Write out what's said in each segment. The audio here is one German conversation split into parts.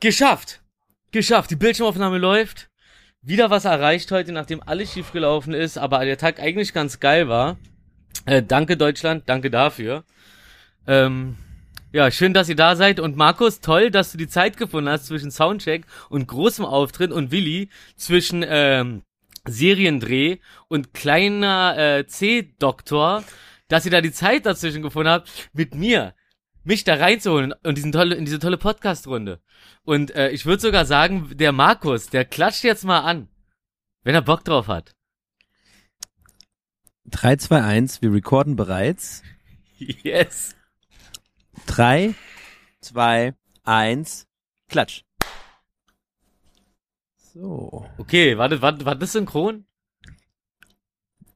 Geschafft. Geschafft. Die Bildschirmaufnahme läuft. Wieder was erreicht heute, nachdem alles schief gelaufen ist, aber der Tag eigentlich ganz geil war. Äh, danke Deutschland, danke dafür. Ähm, ja, schön, dass ihr da seid. Und Markus, toll, dass du die Zeit gefunden hast zwischen Soundcheck und großem Auftritt und Willi zwischen ähm, Seriendreh und kleiner äh, C-Doktor, dass ihr da die Zeit dazwischen gefunden habt, mit mir mich da reinzuholen und diesen tolle, in diese tolle Podcast-Runde. Und äh, ich würde sogar sagen, der Markus, der klatscht jetzt mal an, wenn er Bock drauf hat. 3, 2, 1, wir recorden bereits. Yes. 3, 2, 1, klatsch. So. Okay, warte, warte, war das synchron?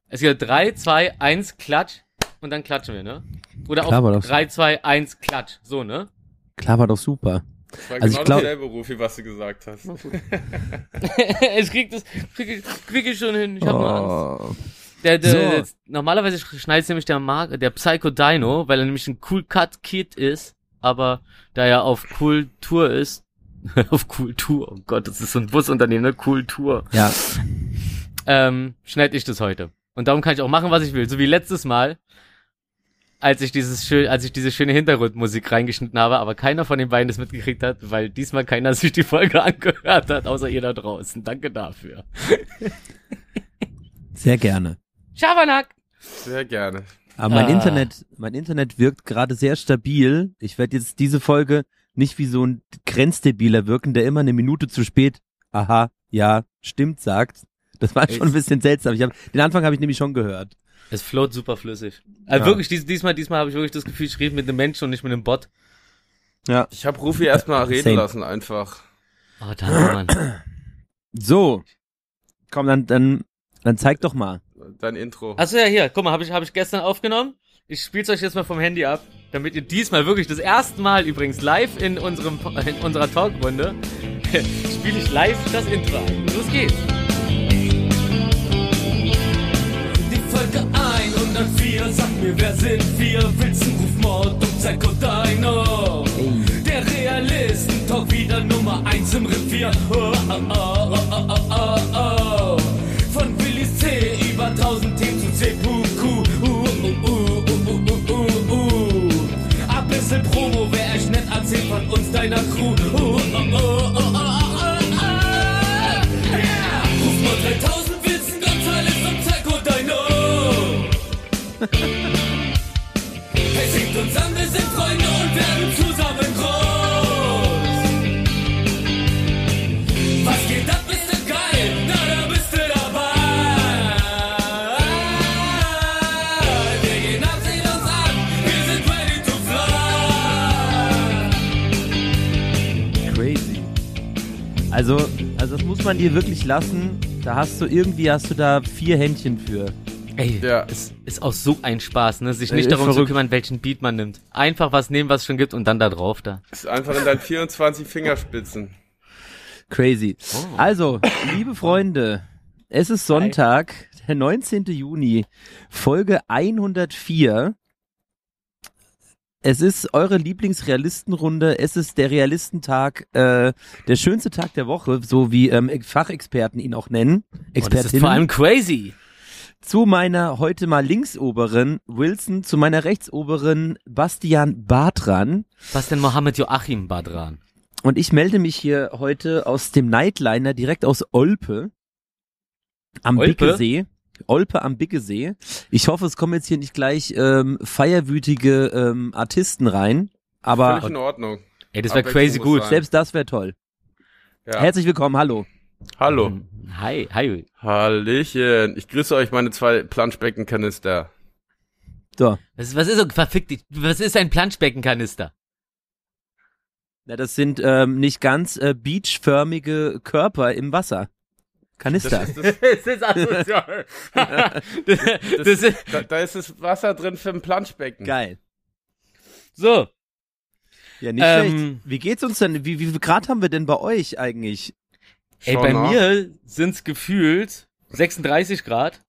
Es geht 3, 2, 1, klatsch und dann klatschen wir, ne? Oder Klar, auf doch- 3, 2, 1, klatsch. So, ne? Klar war doch super. Das war Also genau ich glaub- dasselbe Rufi, was du gesagt hast. ich krieg das, krieg ich, krieg ich schon hin. Ich hab nur Angst. Oh. Der, der, So. der, normalerweise schneidet nämlich der Mark, der Psycho Dino, weil er nämlich ein Cool Cut Kid ist, aber da er auf Kultur ist, auf Kultur, oh Gott, das ist so ein Busunternehmen, ne? Kultur. Ja, Ähm, schneide ich das heute. Und darum kann ich auch machen, was ich will. So wie letztes Mal, als ich dieses schön, als ich diese schöne Hintergrundmusik reingeschnitten habe, aber keiner von den beiden das mitgekriegt hat, weil diesmal keiner sich die Folge angehört hat, außer ihr da draußen. Danke dafür. sehr gerne. Schabernack! Sehr gerne. Aber mein Ah. Internet, mein Internet wirkt gerade sehr stabil. Ich werde jetzt diese Folge nicht wie so ein Grenzdebiler wirken, der immer eine Minute zu spät, aha, ja, stimmt, sagt. Das war schon ein bisschen seltsam. Ich hab, den Anfang habe ich nämlich schon gehört. Es float super flüssig. Also Ja. wirklich, dies, diesmal, diesmal habe ich wirklich das Gefühl, ich rede mit einem Menschen und nicht mit einem Bot. Ja. Ich habe Rufi erstmal reden Same. lassen, einfach. Oh, danke, Mann. So. Komm, dann, dann, dann zeig doch mal. Dein Intro. Achso, ja, hier, guck mal, habe ich, hab ich gestern aufgenommen. Ich spiel's euch jetzt mal vom Handy ab, damit ihr diesmal wirklich das erste Mal übrigens live in unserem in unserer Talkrunde spiele ich live das Intro an. Los geht's. 104 sagt mir, wer sind wir? Wilson, Rufmord und Psycho Dino. Der Realisten-Talk wieder Nummer 1 im Revier. Oh, oh, oh, oh, oh, oh, oh. Von Willis C über 1000 Themen zu. Uh, uh, uh, uh, uh, uh, uh, uh. Ein bisschen Promo, wer echt nett erzählt von uns, deiner Crew. Also, also das muss man dir wirklich lassen. Da hast du irgendwie, hast du da vier Händchen für. Ey, Ja. es ist auch so ein Spaß, ne, sich Ey, nicht darum zu verrückt. kümmern, welchen Beat man nimmt. Einfach was nehmen, was es schon gibt und dann da drauf da. Ist einfach in deinen 24 Fingerspitzen. Crazy. Oh. Also, liebe Freunde, es ist Sonntag, der 19. Juni, Folge 104. Es ist eure Lieblingsrealistenrunde. Es ist der Realistentag, äh, der schönste Tag der Woche, so wie ähm, Fachexperten ihn auch nennen. Und das ist Expertinnen. vor allem crazy. zu meiner heute mal linksoberen Wilson, zu meiner rechtsoberen Bastian Bartran. Was denn Mohammed Joachim Badran? Und ich melde mich hier heute aus dem Nightliner direkt aus Olpe am Olpe? Bickersee. Olpe am Bickersee. Ich hoffe, es kommen jetzt hier nicht gleich ähm, feierwütige ähm, Artisten rein. Aber Völlig in Ordnung. Ey, das wäre crazy gut. sein. selbst das wäre toll. Ja. Herzlich willkommen, hallo. Hallo. Hi, hi. Hallöchen. Ich grüße euch, meine zwei Planschbeckenkanister. So, Was, was ist so verfickt? dich- Was ist ein Planschbeckenkanister? na, das sind ähm, nicht ganz äh, beachförmige Körper im Wasser. Kanister. Das ist, das, Es ist asozial. das, das ist, da, da ist das Wasser drin für ein Planschbecken. Geil. so, Ja, nicht Ähm, schlecht. Wie geht's uns denn? Wie, wie viel Grad haben wir denn bei euch eigentlich? ey, bei nach. mir sind's gefühlt 36 Grad.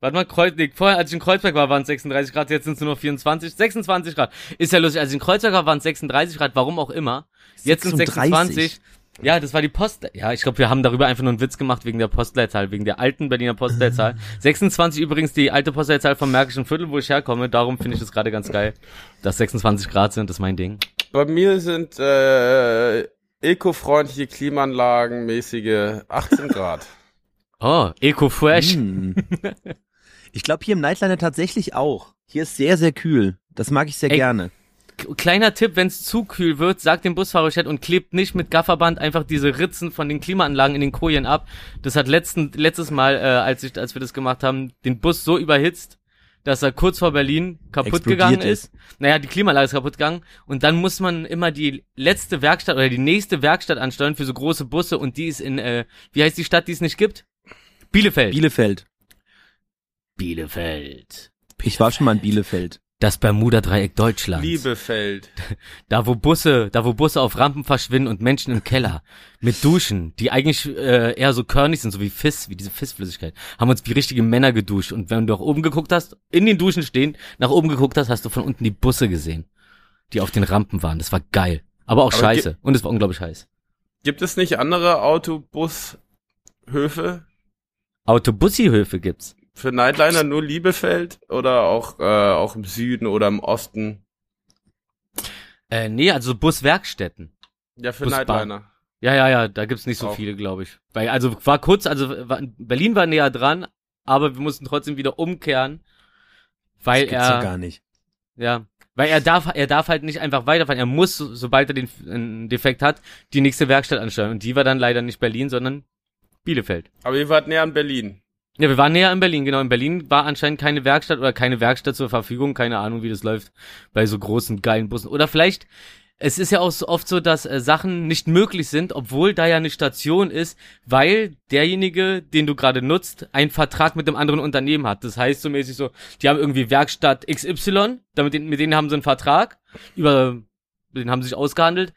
Warte mal, Kreuz, nee, vorher, als ich in Kreuzberg war, waren es 36 Grad, jetzt sind es nur noch 24, 26 Grad. Ist ja lustig, als ich in Kreuzberg war, waren es 36 Grad, warum auch immer. Jetzt sind 36. 26. Ja, das war die Post. Ja, ich glaube, wir haben darüber einfach nur einen Witz gemacht wegen der Postleitzahl, wegen der alten Berliner Postleitzahl. 26 übrigens die alte Postleitzahl vom Märkischen Viertel, wo ich herkomme. Darum finde ich das gerade ganz geil, dass 26 Grad sind. Das ist mein Ding. Bei mir sind äh, ekofreundliche Klimaanlagen mäßige 18 Grad. Oh, Eco Fresh. Hm. Ich glaube hier im Nightliner tatsächlich auch. Hier ist sehr, sehr kühl. Das mag ich sehr Ey, gerne. Kleiner Tipp, wenn es zu kühl wird, sagt dem Busfahrer Bescheid und klebt nicht mit Gafferband einfach diese Ritzen von den Klimaanlagen in den Kojen ab. Das hat letzten, letztes Mal, äh, als, ich, als wir das gemacht haben, den Bus so überhitzt, dass er kurz vor Berlin kaputt Explodiert gegangen ist. ist. Naja, die Klimaanlage ist kaputt gegangen. Und dann muss man immer die letzte Werkstatt oder die nächste Werkstatt ansteuern für so große Busse und die ist in, äh, wie heißt die Stadt, die es nicht gibt? Bielefeld. Bielefeld. Bielefeld. Ich war schon mal in Bielefeld. Das Bermuda-Dreieck Deutschlands. Liebefeld. Da wo Busse, da wo Busse auf Rampen verschwinden und Menschen im Keller mit Duschen, die eigentlich äh, eher so körnig sind, so wie Fiss, wie diese Fissflüssigkeit, haben uns wie richtige Männer geduscht. Und wenn du nach oben geguckt hast, in den Duschen stehen, nach oben geguckt hast, hast du von unten die Busse gesehen, die auf den Rampen waren. Das war geil, aber auch Aber scheiße. Und es war unglaublich heiß. Gibt es nicht andere Autobushöfe Autobussihöfe gibt's. Für Nightliner nur Liebefeld oder auch äh, auch im Süden oder im Osten? Äh, nee, also Buswerkstätten. Ja, für Busbahn. Nightliner. Ja, ja, ja, da gibt's nicht so Auch. viele, glaube ich. Weil, also war kurz, also war, Berlin war näher dran, aber wir mussten trotzdem wieder umkehren, weil das gibt's er ja gar nicht. Ja, weil er darf, er darf halt nicht einfach weiterfahren. Er muss, so- sobald er den einen Defekt hat, die nächste Werkstatt ansteuern. Und die war dann leider nicht Berlin, sondern Bielefeld. Aber ihr wart näher an Berlin. Ja, wir waren näher in Berlin, genau. In Berlin war anscheinend keine Werkstatt oder keine Werkstatt zur Verfügung. Keine Ahnung, wie das läuft bei so großen, geilen Bussen. Oder vielleicht, es ist ja auch so oft so, dass äh, Sachen nicht möglich sind, obwohl da ja eine Station ist, weil derjenige, den du gerade nutzt, einen Vertrag mit einem anderen Unternehmen hat. Das heißt so mäßig so, die haben irgendwie Werkstatt XY, damit mit denen haben sie einen Vertrag, über den haben sie sich ausgehandelt.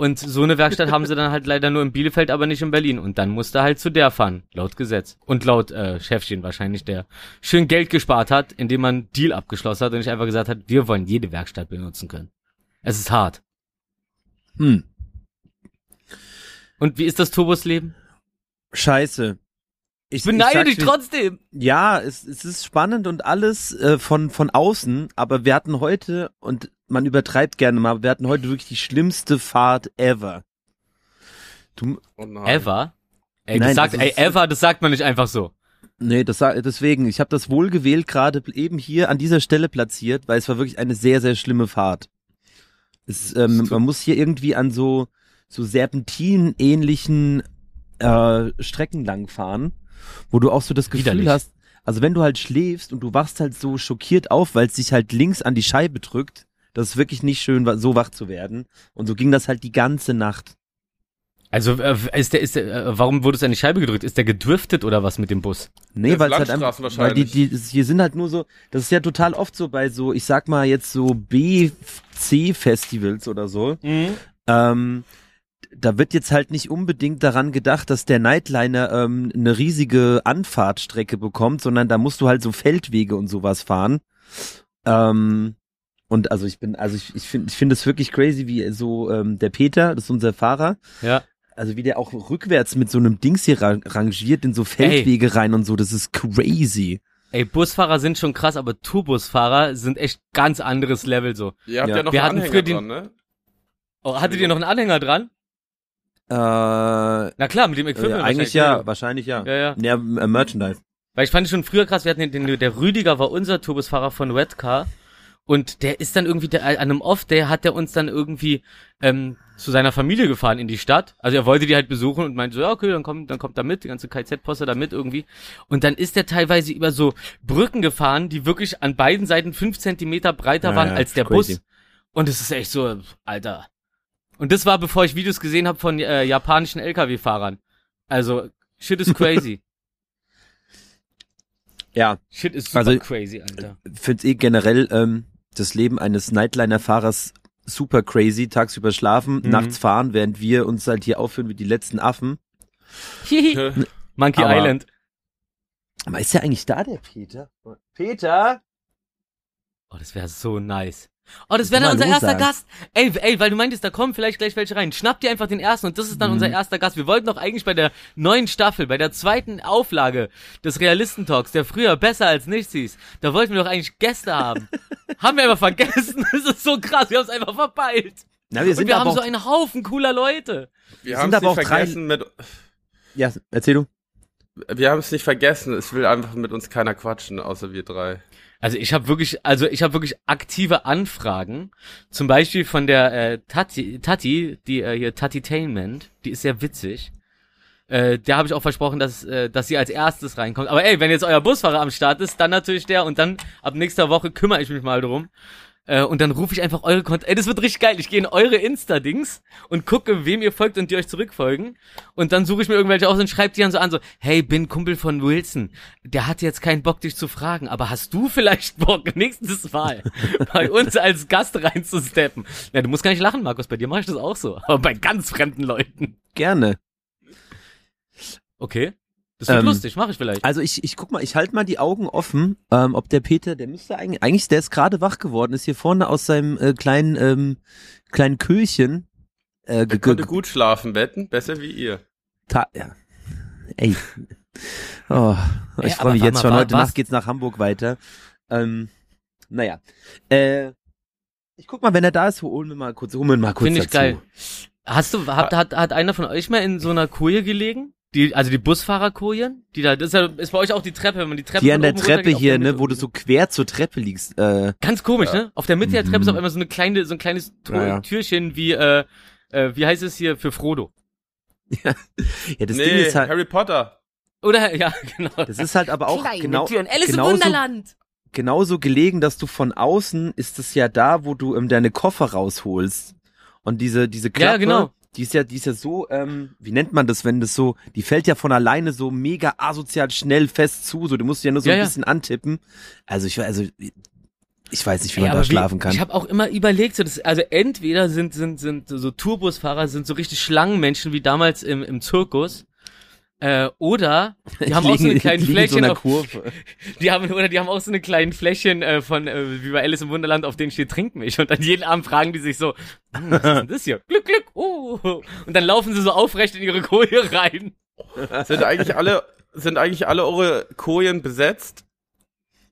Und so eine Werkstatt haben sie dann halt leider nur in Bielefeld, aber nicht in Berlin. Und dann musste halt zu der fahren, laut Gesetz. Und laut äh, Chefchen wahrscheinlich, der schön Geld gespart hat, indem man Deal abgeschlossen hat und nicht einfach gesagt hat, wir wollen jede Werkstatt benutzen können. Es ist hart. Hm. Und wie ist das Turbusleben? Scheiße. Ich, beneide dich trotzdem. Ja, es, es ist spannend und alles äh, von von außen, aber wir hatten heute und man übertreibt gerne mal, wir hatten heute wirklich die schlimmste Fahrt ever. Du, Oh. Ever? Ey, das Nein, sagt, also ey, ever, das sagt man nicht einfach so. nee, das deswegen, ich habe das wohl gewählt gerade eben hier an dieser Stelle platziert, weil es war wirklich eine sehr sehr schlimme Fahrt. Es, ähm, man muss hier irgendwie an so so Serpentinen ähnlichen äh, Strecken lang fahren, wo du auch so das Gefühl Widerlich. hast, also wenn du halt schläfst und du wachst halt so schockiert auf, weil es sich halt links an die Scheibe drückt, das ist wirklich nicht schön, so wach zu werden. Und so ging das halt die ganze Nacht. Also, äh, ist der, ist der, äh, warum wurde es an die Scheibe gedrückt? Ist der gedriftet oder was mit dem Bus? Nee, weil es halt einfach, weil die, die, hier sind halt nur so, das ist ja total oft so bei so, ich sag mal jetzt so B-C-Festivals oder so, ähm, da wird jetzt halt nicht unbedingt daran gedacht, dass der Nightliner ähm, eine riesige Anfahrtstrecke bekommt, sondern da musst du halt so Feldwege und sowas fahren. Ähm, und also ich bin, also ich, ich finde ich finde es wirklich crazy, wie so ähm, der Peter, das ist unser Fahrer, Ja. also wie der auch rückwärts mit so einem Dings hier ra- rangiert in so Feldwege rein und so, das ist crazy. Ey, Busfahrer sind schon krass, aber Tourbusfahrer sind echt ganz anderes Level so. Ihr habt Ja. ja, noch Wir einen hatten Anhänger dran, ne? Oh, hattet ihr noch einen Anhänger dran? Äh, Na klar, mit dem äh, Equipment. eigentlich wahrscheinlich, ja, wahrscheinlich ja. Ja, ja. Ja, äh, Merchandise. Weil ich fand es schon früher krass, wir hatten den, den, der Rüdiger war unser Tourbusfahrer von Redcar und der ist dann irgendwie, der, an einem Off, der hat der uns dann irgendwie ähm, zu seiner Familie gefahren in die Stadt. Also er wollte die halt besuchen und meinte so, ja okay, dann kommt, dann kommt er mit, die ganze KZ-Posse da mit irgendwie. Und dann ist der teilweise über so Brücken gefahren, die wirklich an beiden Seiten fünf Zentimeter breiter Ja, waren als der crazy. Bus. Und es ist echt so, Alter. Und das war, bevor ich Videos gesehen habe von äh, japanischen LKW-Fahrern. Also, shit is crazy. Ja, Shit ist super Also- crazy, Alter. find's eh generell ähm, das Leben eines Nightliner-Fahrers super crazy. Tagsüber schlafen, Mhm. nachts fahren, während wir uns halt hier aufführen wie die letzten Affen. Monkey Aber- Island. Aber ist der eigentlich da, der Peter? Peter? Oh, das wäre so nice. Oh, das wäre dann unser erster sagen. Gast. Ey, ey, weil du meintest, da kommen vielleicht gleich welche rein. Schnapp dir einfach den ersten und das ist dann Mhm. unser erster Gast. Wir wollten doch eigentlich bei der neuen Staffel, bei der zweiten Auflage des Realistentalks, der früher besser als nichts hieß, da wollten wir doch eigentlich Gäste haben. haben wir einfach vergessen. Das ist so krass. Wir haben es einfach verpeilt. Na, wir Und sind wir aber haben so einen Haufen cooler Leute. Wir sind haben es aber nicht vergessen mit, Ja, erzähl du. wir haben es nicht vergessen. Es will einfach mit uns keiner quatschen, außer wir drei. Also ich habe wirklich, also ich habe wirklich aktive Anfragen. Zum Beispiel von der äh, Tati, Tati, die äh, hier Tatitainment, die ist sehr witzig. Äh, der habe ich auch versprochen, dass, äh, dass sie als erstes reinkommt. Aber ey, wenn jetzt euer Busfahrer am Start ist, dann natürlich der und dann ab nächster Woche kümmere ich mich mal drum. Äh, und dann rufe ich einfach eure Kont Ey, das wird richtig geil. Ich gehe in eure Insta-Dings und gucke, wem ihr folgt und die euch zurückfolgen. Und dann suche ich mir irgendwelche aus und schreibe die dann so an, so, hey, bin Kumpel von Wilson. Der hat jetzt keinen Bock, dich zu fragen, aber hast du vielleicht Bock, nächstes Mal bei uns als Gast reinzusteppen? Ja, du musst gar nicht lachen, Markus, bei dir mache ich das auch so. Aber bei ganz fremden Leuten. Gerne. Okay. Das wird Ähm, lustig, mache ich vielleicht. Also ich, ich guck mal, ich halte mal die Augen offen, ähm, ob der Peter, der müsste eigentlich, eigentlich, der ist gerade wach geworden, ist hier vorne aus seinem äh, kleinen, ähm, kleinen Köhlchen. Äh, konnte ge- gut schlafen, wetten, besser wie ihr. ta ja. Ey. Oh, ich Ey, freue mich jetzt schon. Heute was? Nacht geht's nach Hamburg weiter. Ähm, naja. Äh, ich guck mal, wenn er da ist, holen wir mal kurz, holen wir mal kurz Finde ich dazu. geil. Hast du, hat, hat, hat einer von euch mal in so einer Koje gelegen? Die, also die Busfahrerkojen? Die da, das ist, ja, ist bei euch auch die Treppe, wenn man die Treppe Die an der Treppe hier, ne, wo du so quer zur Treppe liegst. Äh, Ganz komisch, ne? Auf der Mitte der Treppe ist Mhm. auf einmal so eine kleine, so ein kleines Tor, Ja, ja. Türchen wie, äh, äh, wie heißt es hier für Frodo? ja, das nee, Ding ist halt, Harry Potter. Oder, ja, genau. das ist halt aber auch Kleine genau, Türen. Alice genauso- im Wunderland. genauso gelegen, dass du von außen ist es ja da, wo du ähm, deine Koffer rausholst. Und diese, diese Klappe, Ja, genau. Die ist ja, die ist ja so, ähm, wie nennt man das, wenn das so, die fällt ja von alleine so mega asozial schnell fest zu, so, du musst ja nur so Ja, ein ja. bisschen antippen. Also ich, also, ich weiß nicht, wie Ey, man da wie- schlafen kann. Ich habe auch immer überlegt, so das, also entweder sind sind sind so Tourbusfahrer sind so richtig Schlangenmenschen wie damals im im Zirkus, äh, oder die haben auch so eine kleinen liegen in so auf, Kurve. die haben oder die haben auch so eine kleinen Fläschchen äh, von äh, wie bei Alice im Wunderland, auf denen steht Trink mich und dann jeden Abend fragen die sich so, hm, was ist denn das hier? Glück Glück. Oh. Und dann laufen sie so aufrecht in ihre Koje rein. Sind eigentlich alle, sind eigentlich alle eure Kojen besetzt?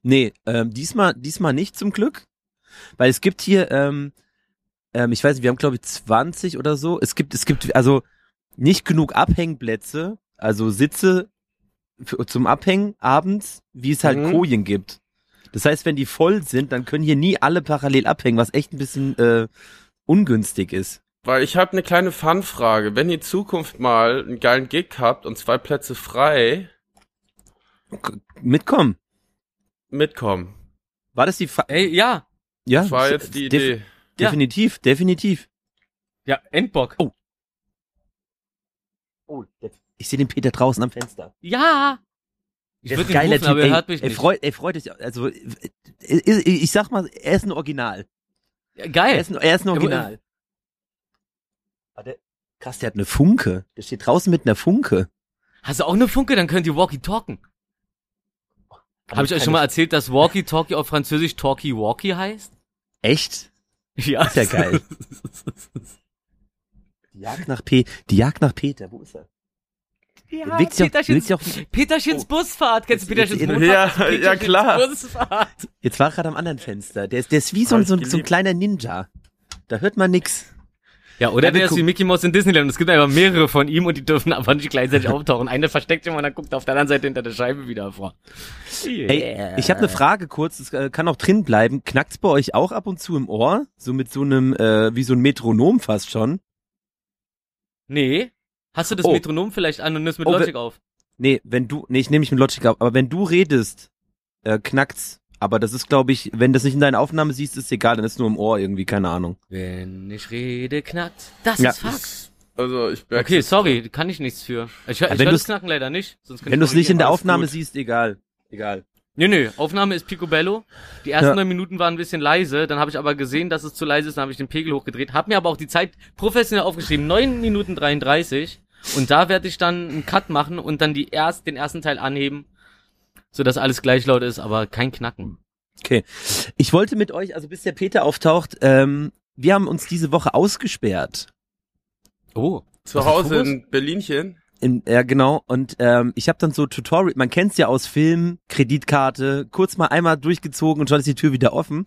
Nee, ähm, diesmal, diesmal nicht zum Glück. Weil es gibt hier, ähm, ähm, ich weiß nicht, wir haben glaube ich 20 oder so. Es gibt, es gibt also nicht genug Abhängplätze, also Sitze für, zum Abhängen abends, wie es halt Mhm. Kojen gibt. Das heißt, wenn die voll sind, dann können hier nie alle parallel abhängen, was echt ein bisschen äh, ungünstig ist. Weil ich habe eine kleine Fun-Frage. Wenn ihr in Zukunft mal einen geilen Gig habt und zwei Plätze frei, mitkommen. mitkommen. War das die Fa Ey, ja. Ja, Das war jetzt die def- Idee. Ja. Definitiv, definitiv. Ja, Endbock. Oh. Oh, ich sehe den Peter draußen am Fenster. Ja. Ich würde ihn rufen, aber er hört mich ey, nicht. freut, ey, freut dich. Also, äh, ich, ich sag mal, er ist ein Original. Ja, Er Geil. ist ein, er ist ein Ja, Original. Ah, der, krass, der hat eine Funke. Der steht draußen mit einer Funke. Hast du auch eine Funke? Dann könnt ihr Walkie-Talken. Habe ich euch schon mal erzählt, dass Walkie-Talkie auf Französisch Talkie-Walkie heißt? Echt? Ja. Ist ja geil. Die Jagd nach P, die Jagd nach Peter, wo ist er? Ja, Der legt sich Peterchens, sich auf- Peterchens Busfahrt. Kennst du Jetzt- Peterchens Busfahrt? Ja, Das Peterchens ja, klar. Busfahrt. Jetzt war er gerade am anderen Fenster. Der ist, der ist wie so, ein- so, ein- so ein kleiner Ninja. Da hört man nix. Ja, oder Ja, der ist wie Mickey Mouse in Disneyland. Es gibt einfach mehrere von ihm und die dürfen aber nicht gleichzeitig auftauchen. Einer versteckt sich und dann guckt auf der anderen Seite hinter der Scheibe wieder vor. Ey, ich habe eine Frage kurz, es äh, kann auch drin bleiben. Knackt's bei euch auch ab und zu im Ohr? So mit so einem, äh, wie so ein Metronom fast schon? Nee. Hast du das Oh. Metronom vielleicht an und nimmst mit Oh, Logic auf? Nee, wenn du, nee, ich nehme mich mit Logic auf, aber wenn du redest, äh, knackt's. Aber das ist, glaube ich, wenn das nicht in deiner Aufnahme siehst, ist egal, dann ist nur im Ohr irgendwie, keine Ahnung. Wenn ich rede, knackt. Das Ja. ist Fuck. Also ich merk's Okay, sorry, kann ich nichts für. Ich, ich wenn höre du's- das Knacken leider nicht. Sonst könnte Wenn du es nicht in der. Aufnahme gut. siehst, egal. Egal. Nö, nö, Aufnahme ist Picobello. Die ersten Ja. neun Minuten waren ein bisschen leise, dann habe ich aber gesehen, dass es zu leise ist, dann habe ich den Pegel hochgedreht, habe mir aber auch die Zeit professionell aufgeschrieben, neun Minuten 33 und da werde ich dann einen Cut machen und dann die erst, den ersten Teil anheben so dass alles gleich laut ist, aber kein Knacken. Okay. Ich wollte mit euch, also bis der Peter auftaucht, ähm, wir haben uns diese Woche ausgesperrt. Oh. Zu Hause in Berlinchen. In, ja, genau. Und ähm, ich habe dann so Tutorial, man kennt's ja aus Film, Kreditkarte, kurz mal einmal durchgezogen und schon ist die Tür wieder offen.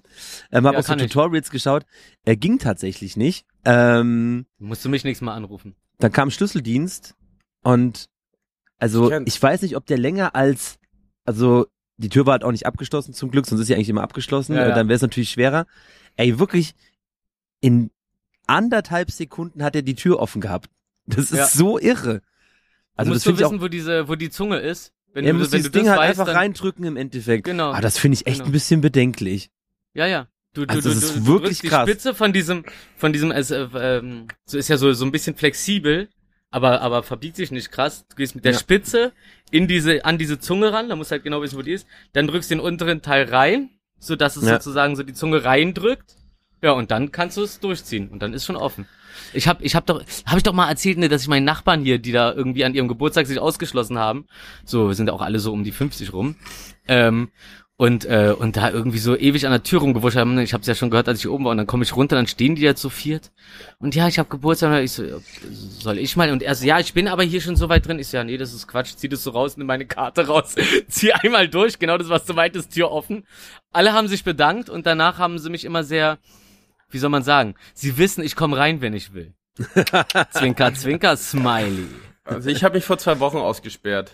Ähm, hab Ja, auch so kann ich. Tutorials geschaut. Er ging tatsächlich nicht. Ähm, Musst du mich nächstes Mal anrufen. dann kam Schlüsseldienst und also Ich ich weiß nicht, ob der länger als, also die Tür war halt auch nicht abgeschlossen zum Glück, sonst ist sie eigentlich immer abgeschlossen. Ja, äh, ja. Dann wäre es natürlich schwerer. Ey, wirklich in anderthalb Sekunden hat er die Tür offen gehabt. Das ist Ja. so irre. Also du musst du wissen, wo diese, wo die Zunge ist. Wenn er du, muss wenn du das Ding halt weißt, einfach reindrücken im Endeffekt. Genau. Ah, das finde ich echt Genau. ein bisschen bedenklich. Ja, ja. Du, du, Also du, das du, ist du wirklich die krass. Spitze von diesem, von diesem, es, äh, ähm, so ist ja so, so ein bisschen flexibel, aber, aber verbiegt sich nicht krass. Du gehst mit der Ja. Spitze in diese, an diese Zunge ran, da musst du halt genau wissen, wo die ist. Dann drückst du den unteren Teil rein, so dass es Ja. sozusagen so die Zunge reindrückt. Ja, und dann kannst du es durchziehen und dann ist schon offen. Ich hab, ich hab doch, hab ich doch mal erzählt, ne, dass ich meinen Nachbarn hier, die da irgendwie an ihrem Geburtstag sich ausgeschlossen haben, so wir sind auch alle so um die 50 rum, ähm, und äh, und da irgendwie so ewig an der Tür rumgewurscht haben. Ich habe es ja schon gehört, als ich oben war. Und dann komme ich runter, dann stehen die da zu viert. Und ja, ich habe Geburtstag. Ich so, ja, soll ich mal? Und er so, ja, ich bin aber hier schon so weit drin. Ich so, ja, nee, das ist Quatsch. Zieh das so raus, nimm meine Karte raus, zieh einmal durch. Genau das, was du meintest, Tür offen. Alle haben sich bedankt und danach haben sie mich immer sehr, wie soll man sagen? Sie wissen, ich komme rein, wenn ich will. zwinker, zwinker, Smiley. Also ich habe mich vor zwei Wochen ausgesperrt.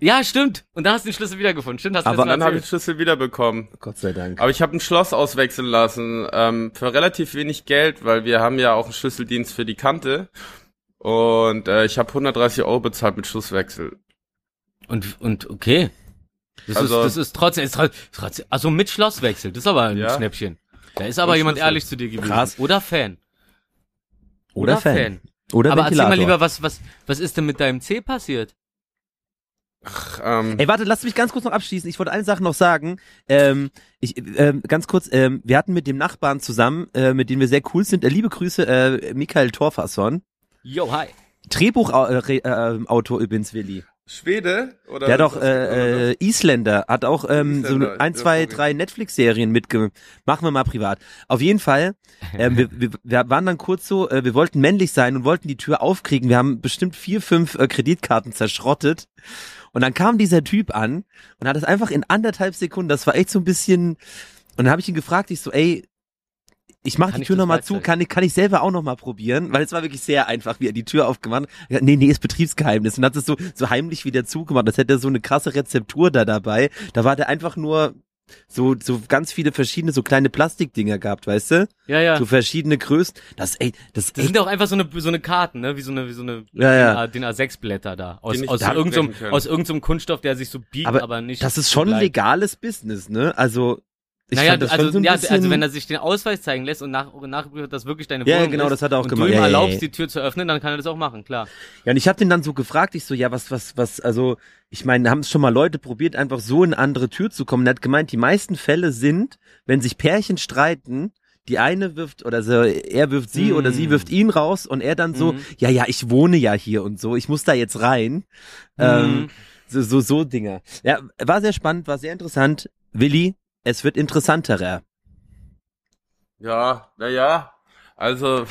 Ja, stimmt. Und dann hast du den Schlüssel wiedergefunden. Stimmt, hast du Aber Dann habe ich den. Schlüssel wiederbekommen. Gott sei Dank. Aber ich habe ein Schloss auswechseln lassen ähm, für relativ wenig Geld, weil wir haben ja auch einen Schlüsseldienst für die Kante. Und äh, ich habe 130 Euro bezahlt mit Schlusswechsel. Und, und okay. Das, Also- ist, das ist trotzdem, ist trotzdem, trotzdem, also mit Schlosswechsel, das ist aber ein Ja. Schnäppchen. Da ist aber jemand ehrlich zu dir gewesen. Krass. Oder Fan. Oder Fan. Oder aber erzähl Ventilator. mal lieber, was, was, was ist denn mit deinem C passiert? Ach, ähm, Ey, warte, lass mich ganz kurz noch abschließen. Ich wollte eine Sache noch sagen. Ähm, ich, ähm, ganz kurz, ähm, wir hatten mit dem Nachbarn zusammen, äh, mit dem wir sehr cool sind, äh, liebe Grüße, äh, Michael Torfasson. Yo, hi. Drehbuchautor äh, äh, Autor übrigens, Willi. Schwede? Oder Der das? äh, äh, Isländer, hat auch ähm, so Isländer, ein, zwei, drei Netflix-Serien mitge... Machen wir mal privat. Auf jeden Fall, ähm, wir, wir, wir waren dann kurz so, äh, wir wollten männlich sein und wollten die Tür aufkriegen. Wir haben bestimmt vier, fünf äh, Kreditkarten zerschrottet. Und dann kam dieser Typ an und hat es einfach in anderthalb Sekunden, das war echt so ein bisschen... Und dann habe ich ihn gefragt, ich so, ey, ich mache die Tür nochmal zu, kann ich, kann ich selber auch nochmal probieren, weil es war wirklich sehr einfach, wie er die Tür aufgemacht hat. Nee, nee, ist Betriebsgeheimnis. Und hat es so, so heimlich wieder zugemacht. Das hätte er so eine krasse Rezeptur da dabei. Da war der einfach nur so, so ganz viele verschiedene, so kleine Plastikdinger gehabt, weißt du? Ja, ja. So verschiedene Größen. Das, ey, das Das sind auch einfach so eine, so eine Karten, ne? Wie so eine, wie so eine, Ja, ja. Den, A, den A6-Blätter da. Aus, aus, irgendeinem, aus irgendeinem Kunststoff, der sich so biegt, Aber aber, nicht. das ist so schon bleibt. legales Business, ne? Also, ich naja, fand das also, so ja, also wenn er sich den Ausweis zeigen lässt und nach, nachprüft, dass wirklich deine Ja, Wohnung genau, ist das hat er auch und gemacht. du ihm Ja, ja, erlaubst, ja. die Tür zu öffnen, dann kann er das auch machen, klar. Ja, und ich habe den dann so gefragt, ich so, ja, was, was, was, also, ich meine, haben es schon mal Leute probiert, einfach so in eine andere Tür zu kommen. Er hat gemeint, die meisten Fälle sind, wenn sich Pärchen streiten, die eine wirft oder so, er wirft sie Mm. oder sie wirft ihn raus und er dann so, Mhm. ja, ja, ich wohne ja hier und so, ich muss da jetzt rein. Ähm, Mhm. so, so, so Dinger. Ja, war sehr spannend, war sehr interessant. Willi, es wird interessanter. Ja, na ja. Also,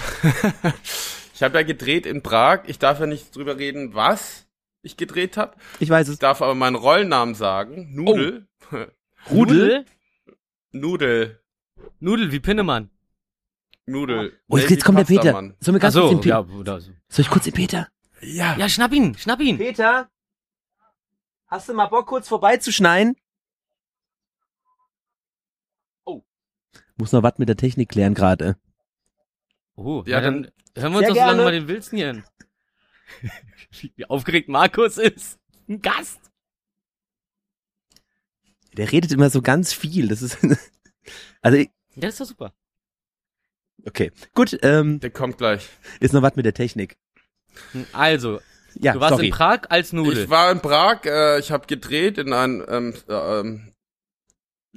ich habe ja gedreht in Prag. Ich darf ja nicht drüber reden, was ich gedreht habe. Ich weiß Ich es. darf aber meinen Rollennamen sagen. Nudel. Rudel? Nudel. Nudel wie Pinnemann. Nudel. Oh, jetzt, jetzt kommt der Peter. Pastamann. Sollen wir ganz kurz so, den Peter? ja, so. Soll ich kurz den Peter? Ja. Ja, schnapp ihn, schnapp ihn. Peter, hast du mal Bock, kurz vorbeizuschneien? Muss noch was mit der Technik klären gerade. Oh, Ja, ja, dann hören wir uns doch so lange mal den Wilson hier an. Wie aufgeregt Markus ist. Ein Gast. Der redet immer so ganz viel. Das ist. also, ich- das ist doch super. okay. Gut, ähm, Der kommt gleich. ist noch was mit der Technik. Also, Ja, du warst sorry. in Prag als Nudel. Ich war in Prag, äh, ich habe gedreht in einem ähm, äh, ähm,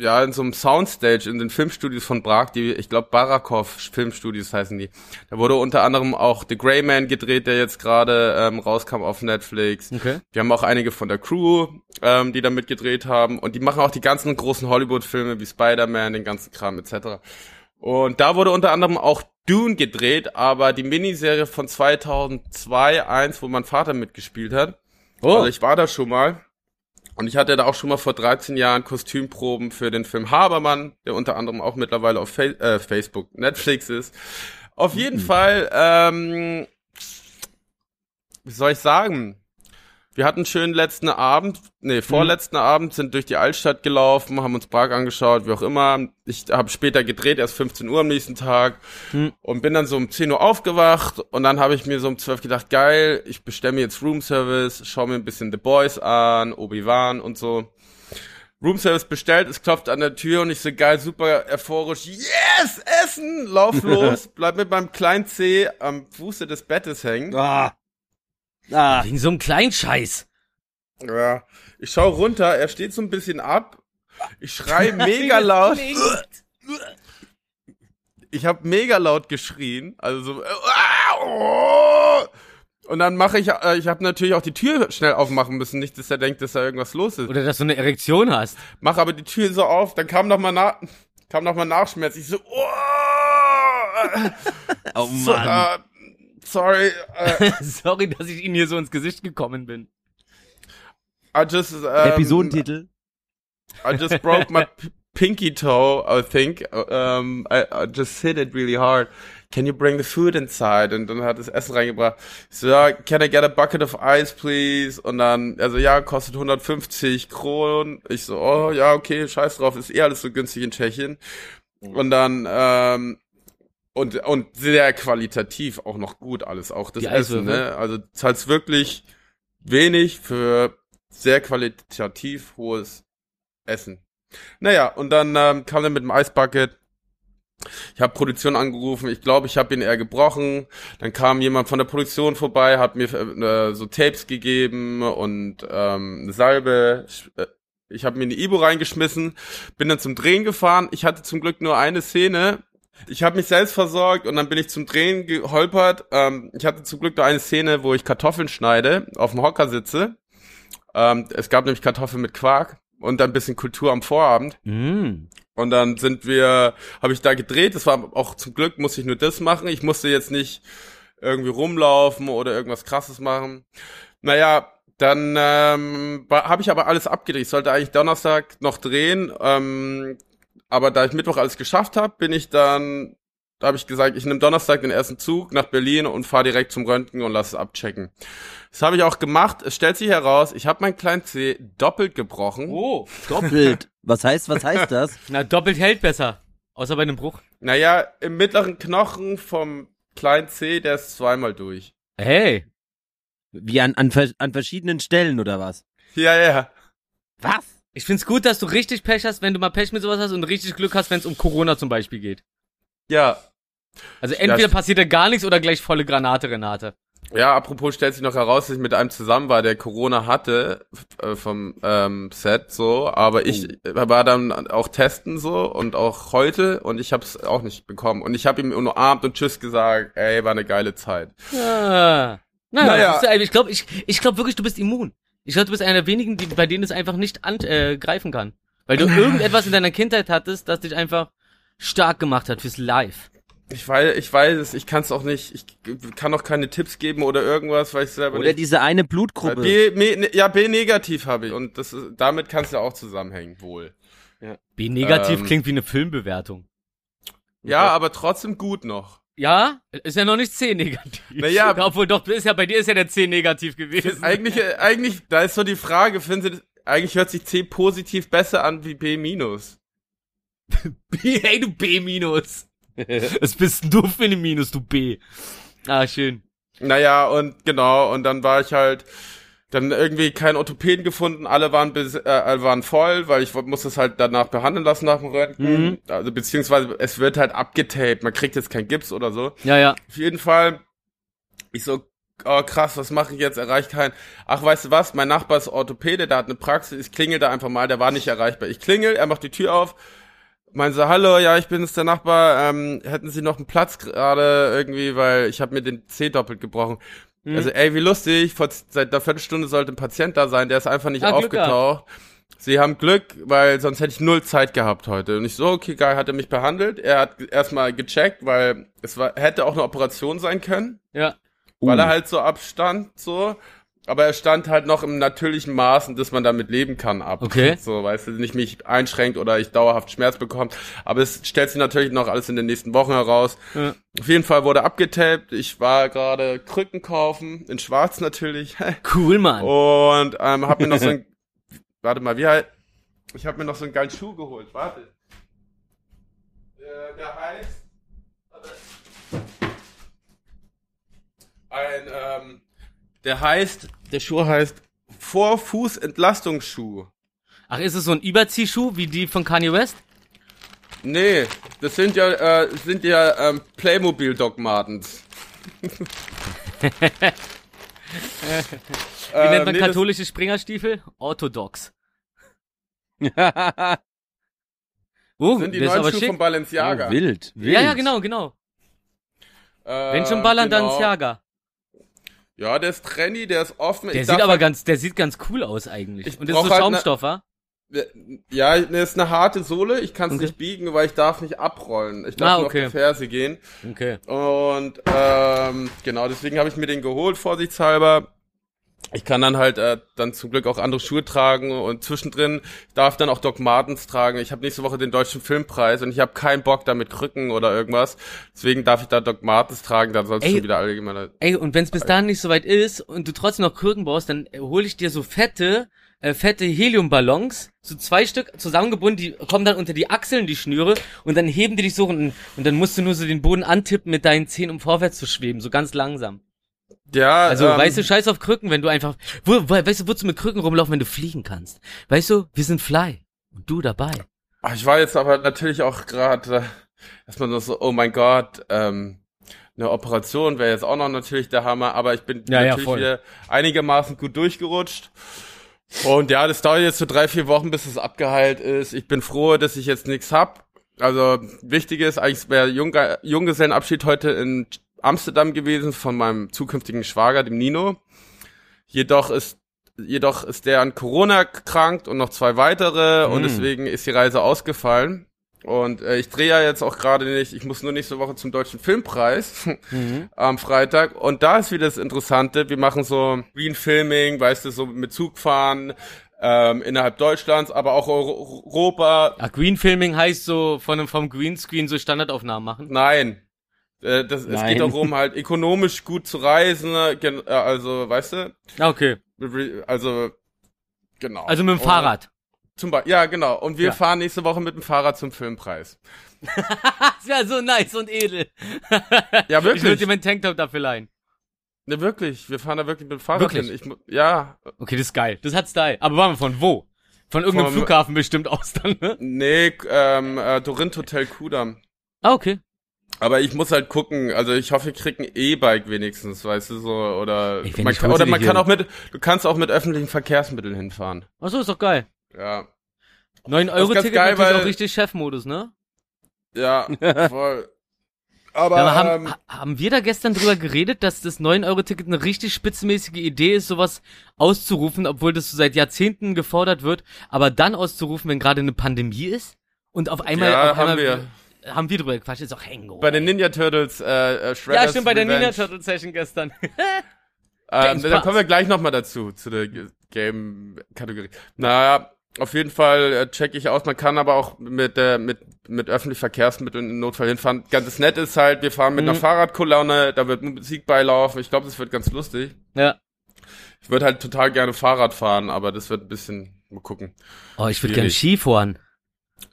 ja, in so einem Soundstage in den Filmstudios von Prag, die, ich glaube, Barakov Filmstudios heißen die. Da wurde unter anderem auch The Grey Man gedreht, der jetzt gerade ähm, rauskam auf Netflix. Okay. Wir haben auch einige von der Crew, ähm, die da mitgedreht haben. Und die machen auch die ganzen großen Hollywood-Filme wie Spider-Man, den ganzen Kram etc. Und da wurde unter anderem auch Dune gedreht, aber die Miniserie von 2002, 1, wo mein Vater mitgespielt hat. Oh, Also ich war da schon mal. Und ich hatte da auch schon mal vor 13 Jahren Kostümproben für den Film Habermann, der unter anderem auch mittlerweile auf Fa äh, Facebook, Netflix ist. Auf jeden Fall, ähm, wie soll ich sagen? Wir hatten einen schönen letzten Abend, nee, vorletzten Abend, sind durch die Altstadt gelaufen, haben uns Prag angeschaut, wie auch immer. Ich habe später gedreht, erst 15 Uhr am nächsten Tag Hm. und bin dann so um 10 Uhr aufgewacht und dann habe ich mir so um 12 gedacht, geil, ich bestelle mir jetzt Roomservice, schau mir ein bisschen The Boys an, Obi-Wan und so. Roomservice bestellt, es klopft an der Tür und ich so geil, super euphorisch, yes, Essen, lauf los, bleib mit meinem kleinen C am Fuße des Bettes hängen. Ah. Ah. wegen so einem kleinen Scheiß. Ja, ich schau runter, er steht so ein bisschen ab. Ich schrei mega laut. Ich habe mega laut geschrien, also so und dann mache ich äh, ich habe natürlich auch die Tür schnell aufmachen müssen, nicht dass er denkt, dass da irgendwas los ist. Oder dass du eine Erektion hast. Mach aber die Tür so auf, dann kam noch mal nach kam noch mal Nachschmerz. Ich so oh, Oh so, Mann. äh, sorry, äh, Sorry, dass ich Ihnen hier so ins Gesicht gekommen bin. I just ähm, Episodentitel. I just broke my p- pinky toe, I think. Um, I, I just hit it really hard. Can you bring the food inside? Und dann hat das Essen reingebracht. Ich so, ja, can I get a bucket of ice, please? Und dann, also ja, kostet 150 Kronen. Ich so, oh ja, okay, scheiß drauf, ist eh alles so günstig in Tschechien. Und dann, ähm, und, und sehr qualitativ auch noch gut alles, auch das Die Essen, ne? Also zahlst wirklich wenig für sehr qualitativ hohes Essen. Naja, und dann ähm, kam er mit dem Eisbucket. Ich habe Produktion angerufen. Ich glaube, ich habe ihn eher gebrochen. Dann kam jemand von der Produktion vorbei, hat mir äh, so Tapes gegeben und ähm, eine Salbe. Äh, Ich habe mir eine Ibo reingeschmissen, bin dann zum Drehen gefahren. Ich hatte zum Glück nur eine Szene. Ich habe mich selbst versorgt und dann bin ich zum Drehen geholpert. Ähm, ich hatte zum Glück nur eine Szene, wo ich Kartoffeln schneide, auf dem Hocker sitze. Ähm, es gab nämlich Kartoffeln mit Quark und dann ein bisschen Kultur am Vorabend. Mm. Und dann sind wir, habe ich da gedreht. Das war auch zum Glück, musste ich nur das machen. Ich musste jetzt nicht irgendwie rumlaufen oder irgendwas krasses machen. Naja, dann ähm, habe ich aber alles abgedreht. Ich sollte eigentlich Donnerstag noch drehen. Ähm, aber da ich Mittwoch alles geschafft habe, bin ich dann, da habe ich gesagt, ich nehme Donnerstag den ersten Zug nach Berlin und fahre direkt zum Röntgen und lasse es abchecken. Das habe ich auch gemacht. Es stellt sich heraus, ich habe mein kleinen C doppelt gebrochen. Oh. Doppelt. Was heißt, was heißt das? Na, doppelt hält besser. Außer bei einem Bruch. Naja, im mittleren Knochen vom kleinen C, der ist zweimal durch. Hey. Wie an, an, an verschiedenen Stellen oder was? Ja, ja. Was? Ich find's gut, dass du richtig Pech hast, wenn du mal Pech mit sowas hast und richtig Glück hast, wenn es um Corona zum Beispiel geht. Ja. Also entweder Das- passiert da gar nichts oder gleich volle Granate, Renate. Ja, apropos stellt sich noch heraus, dass ich mit einem zusammen war, der Corona hatte äh, vom ähm, Set so, aber ich war dann auch testen so und auch heute und ich habe es auch nicht bekommen und ich habe ihm umarmt und tschüss gesagt, ey, war eine geile Zeit. Ah. Naja, Naja. ich glaube ich, ich glaub wirklich, du bist immun. Ich glaube, du bist einer der wenigen, die, bei denen es einfach nicht an, äh, greifen kann. Weil du irgendetwas in deiner Kindheit hattest, das dich einfach stark gemacht hat fürs Live. Ich weiß, ich weiß es, ich kann es auch nicht, ich kann auch keine Tipps geben oder irgendwas, weil ich selber Oder nicht. diese eine Blutgruppe. B, me, ne, ja, B-negativ habe ich und das ist, damit kann es ja auch zusammenhängen, wohl. B-negativ Ähm. klingt wie eine Filmbewertung. Ja, aber trotzdem gut noch. Ja, ist ja noch nicht C-negativ. Naja. Obwohl doch, ist ja, bei dir ist ja der C-negativ gewesen. Eigentlich, äh, eigentlich, da ist so die Frage, finden Sie, eigentlich hört sich C positiv besser an wie B minus. B, hey, du B-Minus. Was bist denn du für eine Minus, du B? Ah, schön. Naja, und genau, und dann war ich halt, dann irgendwie keinen Orthopäden gefunden, alle waren, bes äh, alle waren voll, weil ich musste es halt danach behandeln lassen nach dem Röntgen. Mhm. Also beziehungsweise es wird halt abgetaped, man kriegt jetzt kein Gips oder so. Ja, ja. Auf jeden Fall, ich so, oh krass, was mache ich jetzt? Erreicht keinen. Ach, weißt du was? Mein Nachbar ist Orthopäde, der hat eine Praxis. Ich klingel da einfach mal, der war nicht erreichbar. Ich klingel, er macht die Tür auf. Meinen so, hallo, ja, ich bin's, der Nachbar. Ähm, hätten Sie noch einen Platz gerade irgendwie, weil ich habe mir den C doppelt gebrochen. Hm. Also, ey, wie lustig. Vor, seit einer Viertelstunde sollte ein Patient da sein, der ist einfach nicht Ah, aufgetaucht. Sie haben Glück, weil sonst hätte ich null Zeit gehabt heute. Und ich so, okay, geil, hat er mich behandelt. Er hat erstmal gecheckt, weil es war, hätte auch eine Operation sein können Ja. weil Uh. er halt so abstand, so. Aber er stand halt noch im natürlichen Maßen, dass man damit leben kann, ab. Okay. So, weißt du, nicht mich einschränkt oder ich dauerhaft Schmerz bekomme. Aber es stellt sich natürlich noch alles in den nächsten Wochen heraus. Ja. Auf jeden Fall wurde abgetaped. Ich war gerade Krücken kaufen, in schwarz natürlich. Cool, Mann. Und ähm, hab mir noch so ein, warte mal, wie halt, ich habe mir noch so einen geilen Schuh geholt. Warte. Äh, der heißt, ein, ähm, der heißt, der Schuh heißt Vorfußentlastungsschuh. Ach, ist es so ein Überziehschuh wie die von Kanye West? Nee, das sind ja, äh, sind ja ähm, Playmobil Doc Martens. Wie Äh, nennt man nee, katholische Springerstiefel? Orthodox. Oh, sind die ist neuen aber Schuhe schick. von Balenciaga. Oh, wild, wild. Ja, ja, genau, genau. Wenn schon ballern, genau. dann Siaga. Ja, der ist trendy, der ist offen. Der Ich sieht aber halt- ganz, der sieht ganz cool aus eigentlich. Ich Und das ist so halt ne- Schaumstoff, wa? Ja, ne, ist eine harte Sohle. Ich kann es Okay. nicht biegen, weil ich darf nicht abrollen. Ich darf Ah, nur okay. auf die Ferse gehen. Okay. Und ähm, genau, deswegen habe ich mir den geholt, vorsichtshalber. Ich kann dann halt äh, dann zum Glück auch andere Schuhe tragen und zwischendrin darf dann auch Doc Martens tragen. Ich habe nächste Woche den deutschen Filmpreis und ich habe keinen Bock da mit Krücken oder irgendwas. Deswegen darf ich da Doc Martens tragen, dann soll es Ey. schon wieder allgemein. Ey, und wenn es bis dahin nicht so weit ist und du trotzdem noch Krücken brauchst, dann hole ich dir so fette, äh, fette Heliumballons, so zwei Stück zusammengebunden, die kommen dann unter die Achseln, die Schnüre, und dann heben die dich so und, und dann musst du nur so den Boden antippen mit deinen Zehen, um vorwärts zu schweben, so ganz langsam. Ja, Also, ähm, weißt du, scheiß auf Krücken, wenn du einfach, wo, wo, weißt du, wozu mit Krücken rumlaufen, wenn du fliegen kannst? Weißt du, wir sind Fly. Und du dabei. ach, ich war jetzt aber natürlich auch gerade äh, erstmal nur so, oh mein Gott, ähm, eine Operation wäre jetzt auch noch natürlich der Hammer, aber ich bin Ja, ja, natürlich voll. wieder einigermaßen gut durchgerutscht. Und ja, das dauert jetzt so drei, vier Wochen, bis es abgeheilt ist. Ich bin froh, dass ich jetzt nichts hab. Also wichtig ist, eigentlich wäre Jungge Junggesellenabschied heute in Amsterdam gewesen von meinem zukünftigen Schwager, dem Nino. Jedoch ist jedoch ist der an Corona erkrankt und noch zwei weitere und Mm. deswegen ist die Reise ausgefallen. Und äh, ich drehe ja jetzt auch gerade nicht, ich muss nur nächste Woche zum Deutschen Filmpreis am Freitag. Und da ist wieder das Interessante, wir machen so Green Filming, weißt du, so mit Zug fahren, ähm, innerhalb Deutschlands, aber auch Euro- Europa. Ach, Green Filming heißt so von einem, vom Greenscreen so Standardaufnahmen machen. Nein. Äh, das, es geht darum, halt ökonomisch gut zu reisen, äh, gen- äh, also, weißt du, Ah, okay. also, genau. Also mit dem Und- Fahrrad. Zum Beispiel, ja, genau. Und wir Ja. fahren nächste Woche mit dem Fahrrad zum Filmpreis. Das wäre so nice und edel. Ja, Ich würde wirklich. dir meinen Tanktop dafür leihen. Ne, wirklich. Wir fahren da wirklich mit dem Fahrrad Wirklich? hin. Ich, ja, Okay, das ist geil. Das hat Style. Aber waren wir von wo? Von irgendeinem Vom- Flughafen bestimmt aus dann, ne? nee, ähm, äh, Dorint Hotel Kudam. Ah, okay. Aber ich muss halt gucken, also ich hoffe, ich krieg ein E-Bike wenigstens, weißt du, so, oder, man ich kann, heute oder man kann auch mit, du kannst auch mit öffentlichen Verkehrsmitteln hinfahren. Ach so, ist doch geil. Ja, 9 ist Euro ganz Ticket geil, natürlich weil- auch richtig Chefmodus, ne? ja, voll. Aber, Ja, aber haben, ähm, ha- haben wir da gestern drüber geredet, dass das 9-Euro-Ticket eine richtig spitzenmäßige Idee ist, sowas auszurufen, obwohl das so seit Jahrzehnten gefordert wird, aber dann auszurufen, wenn gerade eine Pandemie ist? Und auf einmal, Ja, auf haben einmal wir. Haben wir drüber gequatscht, ist auch hängen. bei den Ninja Turtles, äh, äh Shredder's ja, stimmt, bei der Revenge. Ninja Turtle Session gestern. Ähm, James da Bond. kommen wir gleich nochmal dazu, zu der Game-Kategorie. Naja, auf jeden Fall äh, check ich aus. Man kann aber auch mit, äh, mit, mit öffentlichen Verkehrsmitteln im Notfall hinfahren. Ganz nett ist halt, wir fahren mit Mhm. einer Fahrradkolonne, da wird Musik beilaufen. Ich glaube, das wird ganz lustig. ja. Ich würde halt total gerne Fahrrad fahren, aber das wird ein bisschen, mal gucken. Oh, ich würde gerne Skifahren.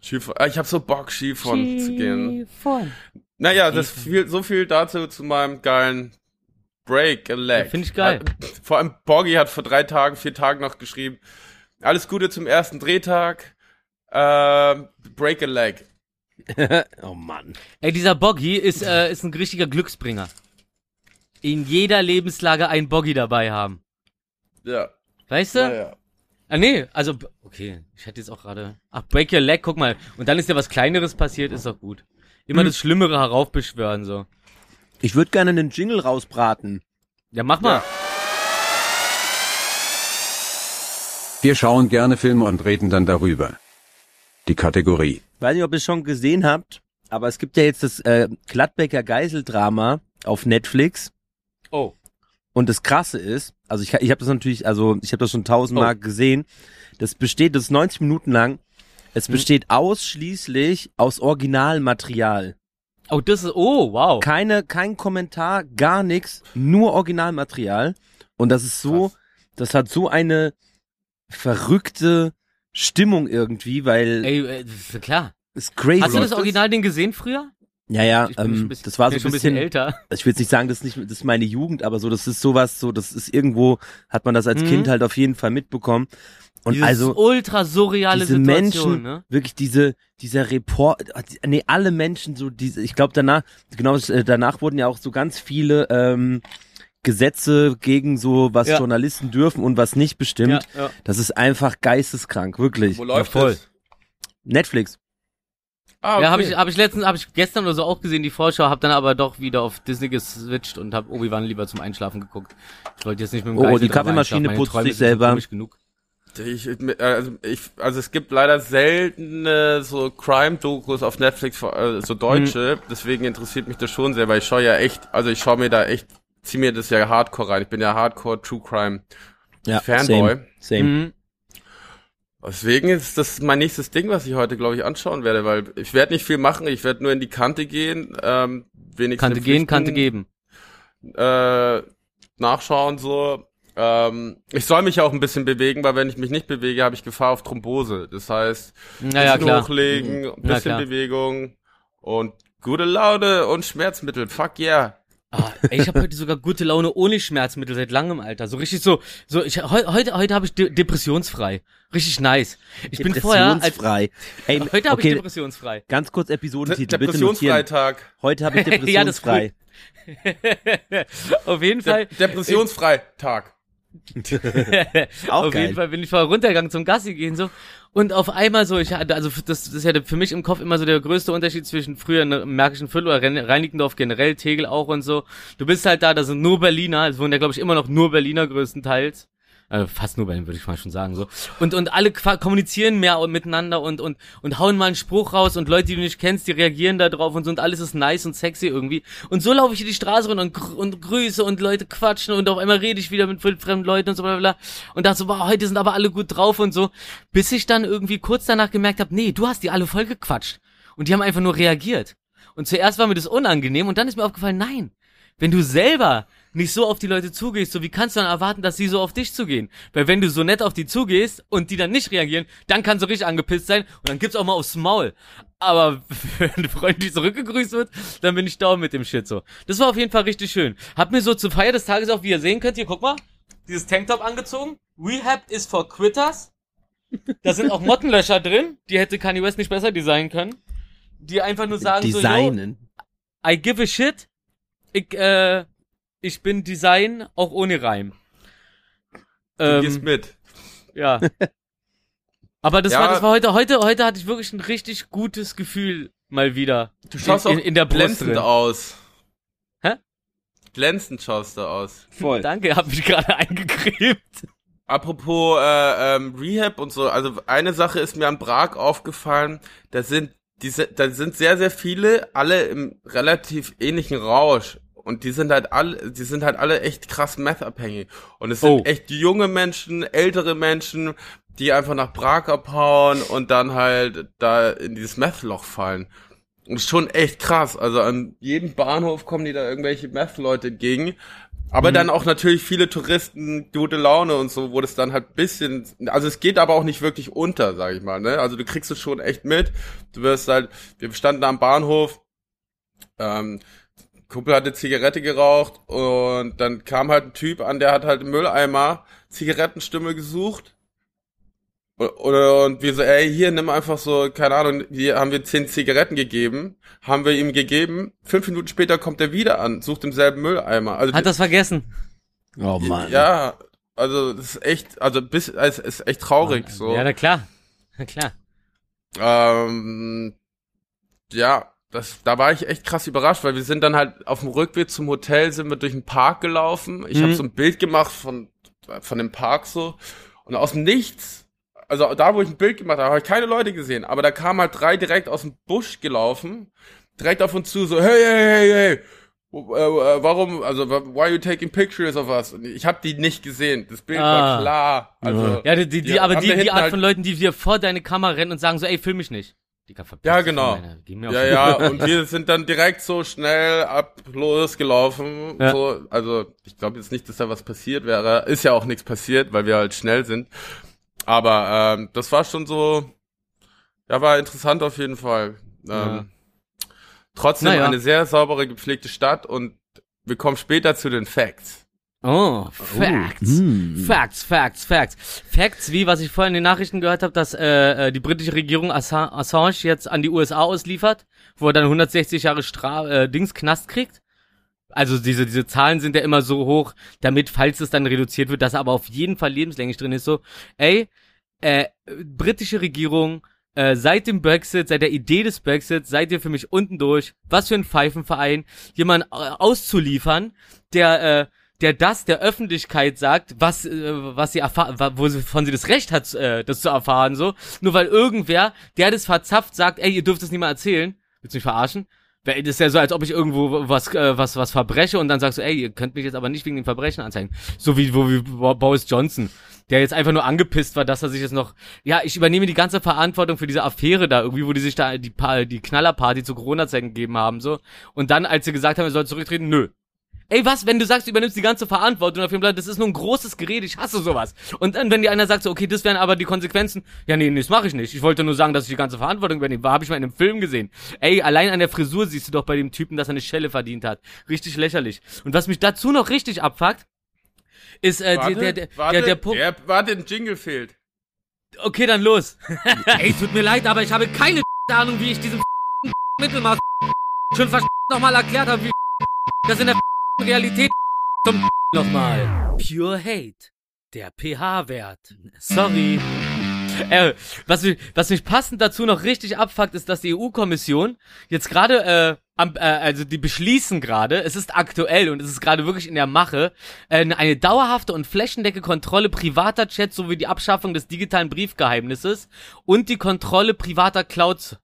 Skifahren. Ah, ich habe so Bock, Skifahren zu gehen. Skifahren. Naja, das viel, so viel dazu zu meinem geilen Break a Leg. Ja, find ich geil. Vor allem Borgi hat vor drei Tagen, vier Tagen noch geschrieben. Alles Gute zum ersten Drehtag. Ähm, Break a Leg. oh Mann. Ey, dieser Boggy ist, äh, ist ein richtiger Glücksbringer. in jeder Lebenslage einen Boggy dabei haben. Ja. Weißt du? Naja. Ah, nee, also, okay, ich hätte jetzt auch gerade. Ach, break your leg, guck mal. Und dann ist ja was Kleineres passiert, ist doch gut. Immer Hm. das Schlimmere heraufbeschwören, so. Ich würde gerne einen Jingle rausbraten. Ja, mach mal. Wir schauen gerne Filme und reden dann darüber. Die Kategorie. Weiß nicht, ob ihr es schon gesehen habt, aber es gibt ja jetzt das äh, Gladbecker Geiseldrama auf Netflix. Oh. Und das Krasse ist, also ich, ich habe das natürlich, also ich habe das schon tausendmal Oh. gesehen. Das besteht, das ist 90 Minuten lang. Es Hm. besteht ausschließlich aus Originalmaterial. Oh, das ist, oh, wow. Keine, kein Kommentar, gar nichts, nur Originalmaterial. Und das ist so, Krass. das hat so eine verrückte Stimmung irgendwie, weil Ey, äh, ist klar. es crazy. Hast du das? Original-Ding gesehen früher? Ja, ja, ähm, bisschen- das war so ein schon bisschen, älter. ich will jetzt nicht sagen, das ist nicht, das ist meine Jugend, aber so, das ist sowas, so, das ist irgendwo, hat man das als Mhm. Kind halt auf jeden Fall mitbekommen. Und Dieses also, ultra surreale diese Situation, Menschen, ne? wirklich diese, dieser Report, nee, alle Menschen, so diese, ich glaube danach, genau, äh, danach wurden ja auch so ganz viele, ähm, Gesetze gegen so, was Ja. Journalisten dürfen und was nicht bestimmt. Ja, ja. Das ist einfach geisteskrank, wirklich. Wo läuft voll. das? Netflix. Ah, Ja, habe ich, hab ich letztens, habe ich gestern oder so auch gesehen, die Vorschau, habe dann aber doch wieder auf Disney geswitcht und habe Obi-Wan lieber zum Einschlafen geguckt. Ich wollte jetzt nicht mit dem Oh, Geist die Kaffeemaschine putzt Träume sich selber. Genug. Ich, also, ich, also es gibt leider seltene so Crime-Dokus auf Netflix, äh, so deutsche. Hm. Deswegen interessiert mich das schon sehr, weil ich schaue ja echt, also ich schaue mir da echt, zieh mir das ja Hardcore rein. Ich bin ja Hardcore True Crime Ja, Fanboy. Same. same. Mhm. Deswegen ist das mein nächstes Ding, was ich heute, glaube ich, anschauen werde, weil ich werde nicht viel machen, ich werde nur in die Kante gehen, ähm, wenigstens Kante gehen, Kante geben. Äh, nachschauen so. Ähm, ich soll mich auch ein bisschen bewegen, weil wenn ich mich nicht bewege, habe ich Gefahr auf Thrombose. Das heißt, Naja, bisschen klar. hochlegen, ein Ja, bisschen. Bewegung und gute Laune und Schmerzmittel. Fuck yeah. Ah, ey, ich habe heute sogar gute Laune ohne Schmerzmittel seit langem, Alter. So richtig so, so ich heu, heute heute habe ich de depressionsfrei. Richtig nice. Ich bin vorher als Depressionsfrei. Ey, heute habe ich okay, depressionsfrei. ganz kurz Episodentitel, bitte. Depressionsfreitag. Heute habe ich Ja, depressionsfrei. Auf jeden De Fall Depressionsfreitag. Auch auf geil. jeden Fall bin ich vorher runtergegangen zum Gassi gehen so und auf einmal so ich hatte also das, das ist ja für mich im Kopf immer so der größte Unterschied zwischen früher in Märkischen Viertel oder Reinickendorf generell Tegel auch und so. Du bist halt da da sind nur Berliner es wohnen ja glaube ich immer noch nur Berliner größtenteils äh, fast nur Berlin würde ich mal schon sagen so. Und und alle kommunizieren mehr miteinander und und und hauen mal einen Spruch raus und Leute die du nicht kennst die reagieren da drauf und so und alles ist nice und sexy irgendwie. Und so laufe ich hier die Straße runter und, gr- und grüße und Leute quatschen und auf einmal rede ich wieder mit fremden Leuten und so bla bla und dachte so boah, heute sind aber alle gut drauf und so. Bis ich dann irgendwie kurz danach gemerkt habe nee du hast die alle voll gequatscht. Und die haben einfach nur reagiert. Und zuerst war mir das unangenehm und dann ist mir aufgefallen nein wenn du selber nicht so auf die Leute zugehst, so wie kannst du dann erwarten, dass sie so auf dich zugehen? Weil wenn du so nett auf die zugehst und die dann nicht reagieren, dann kannst du richtig angepisst sein und dann gibt's auch mal aufs Maul. Aber wenn eine Freundin die zurückgegrüßt wird, dann bin ich down mit dem Shit so. Das war auf jeden Fall richtig schön. Hab mir so zur Feier des Tages auch, wie ihr sehen könnt, hier, guck mal, dieses Tanktop angezogen. Rehab is for quitters. Da sind auch Mottenlöcher drin. Die hätte Kanye West nicht besser designen können. Die einfach nur sagen so, yo, Designen. I give a shit. Ich, äh, ich bin Design, auch ohne Reim. Du gehst Ähm, mit. ja. Aber das Ja. war, das war heute, heute, heute hatte ich wirklich ein richtig gutes Gefühl mal wieder. Du schaust in, auch in, in der Brust glänzend drin. aus. Hä? Glänzend schaust du aus. Voll. Danke, hab mich gerade eingecremt. Apropos äh, ähm, Rehab und so, also eine Sache ist mir an Prag aufgefallen, da sind diese, da sind sehr, sehr viele, alle im relativ ähnlichen Rausch. Und die sind halt alle, die sind halt alle echt krass meth-abhängig. Und es sind Oh. echt junge Menschen, ältere Menschen, die einfach nach Prag abhauen und dann halt da in dieses Meth-Loch fallen. Und schon echt krass. Also an jedem Bahnhof kommen die da irgendwelche Meth-Leute entgegen. Aber dann auch natürlich viele Touristen, gute Laune und so, wo das dann halt bisschen, also es geht aber auch nicht wirklich unter, sag ich mal, ne? Also du kriegst es schon echt mit. Du wirst halt, wir standen am Bahnhof, ähm, Kumpel hatte Zigarette geraucht und dann kam halt ein Typ an, der hat halt im Mülleimer Zigarettenstimme gesucht Oder und wir so, ey, hier nimm einfach so, keine Ahnung, hier haben wir zehn Zigaretten gegeben, haben wir ihm gegeben, fünf Minuten später kommt er wieder an, sucht im selben Mülleimer. Also Hat das vergessen. Oh Mann. ja, also das ist echt, also bis es ist echt traurig so. Ja, na klar. Na klar. Ähm, ja, das, da war ich echt krass überrascht, weil wir sind dann halt auf dem Rückweg zum Hotel, sind wir durch den Park gelaufen. Ich Mhm. habe so ein Bild gemacht von, von dem Park so. Und aus dem Nichts, also da, wo ich ein Bild gemacht habe, habe ich keine Leute gesehen. Aber da kamen halt drei direkt aus dem Busch gelaufen, direkt auf uns zu, so, hey, hey, hey, hey. Äh, äh, Warum, also, why are you taking pictures of us? Und Ich habe die nicht gesehen. Das Bild Ah. war klar. Also, Ja, die, die, die aber die, die Art halt- von Leuten, die dir vor deine Kamera rennen und sagen so, ey, film mich nicht. Verpiss Ja, genau. Ja, ja, und wir sind dann direkt so schnell ab losgelaufen. Ja. So, also ich glaube jetzt nicht, dass da was passiert wäre. Ist ja auch nichts passiert, weil wir halt schnell sind. Aber ähm, das war schon so, ja, war interessant auf jeden Fall. Ähm, Ja. Trotzdem Naja. eine sehr saubere, gepflegte Stadt und wir kommen später zu den Facts. Oh, Facts. Hm. Facts, Facts, Facts. Facts, wie was ich vorhin in den Nachrichten gehört habe, dass äh, äh, die britische Regierung Assa Assange jetzt an die USA ausliefert, wo er dann 160 Jahre Stra äh, Dings Knast kriegt. Also diese diese Zahlen sind ja immer so hoch, damit falls es dann reduziert wird, dass er aber auf jeden Fall lebenslänglich drin ist. So, ey, äh, britische Regierung, äh, seit dem Brexit, seit der Idee des Brexit, seid ihr für mich unten durch. Was für ein Pfeifenverein, jemanden äh, auszuliefern, der äh, der das der Öffentlichkeit sagt, was äh, was sie erfahren, wo sie das Recht hat, äh, das zu erfahren, so nur weil irgendwer, der das verzapft, sagt, ey, ihr dürft es nicht mal erzählen, willst du mich verarschen? Weil Das ist ja so, als ob ich irgendwo was äh, was was verbreche und dann sagst du, ey, ihr könnt mich jetzt aber nicht wegen dem Verbrechen anzeigen. So wie wo wie Bo- Boris Johnson, der jetzt einfach nur angepisst war, dass er sich jetzt noch, ja, ich übernehme die ganze Verantwortung für diese Affäre da irgendwie, wo die sich da die die Knallerparty zu Corona-Zeiten gegeben haben so und dann, als sie gesagt haben, er soll zurücktreten, nö, Ey, was, wenn du sagst, du übernimmst die ganze Verantwortung auf dem Blatt, das ist nur ein großes Gerät, ich hasse sowas. Und dann, wenn dir einer sagt, so, okay, das wären aber die Konsequenzen, ja, nee, nee, das mache ich nicht. Ich wollte nur sagen, dass ich die ganze Verantwortung übernehme. War, habe ich mal in einem Film gesehen. Ey, allein an der Frisur siehst du doch bei dem Typen, dass er eine Schelle verdient hat. Richtig lächerlich. Und was mich dazu noch richtig abfuckt, ist, äh, Warte, der, der, der, warte, der, der Punkt. der, warte, ein Jingle fehlt. Okay, dann los. Ey, tut mir leid, aber ich habe keine Ahnung, wie ich diesem Mittelmaß schon nochmal erklärt habe, wie das in der Realität zum nochmal. Pure Hate. Der pH-Wert. Sorry. Äh, was, mich, was mich passend dazu noch richtig abfuckt, ist, dass die EU-Kommission jetzt gerade, äh, am, äh, also die beschließen gerade, es ist aktuell und es ist gerade wirklich in der Mache, äh, eine dauerhafte und flächendecke Kontrolle privater Chats sowie die Abschaffung des digitalen Briefgeheimnisses und die Kontrolle privater Clouds.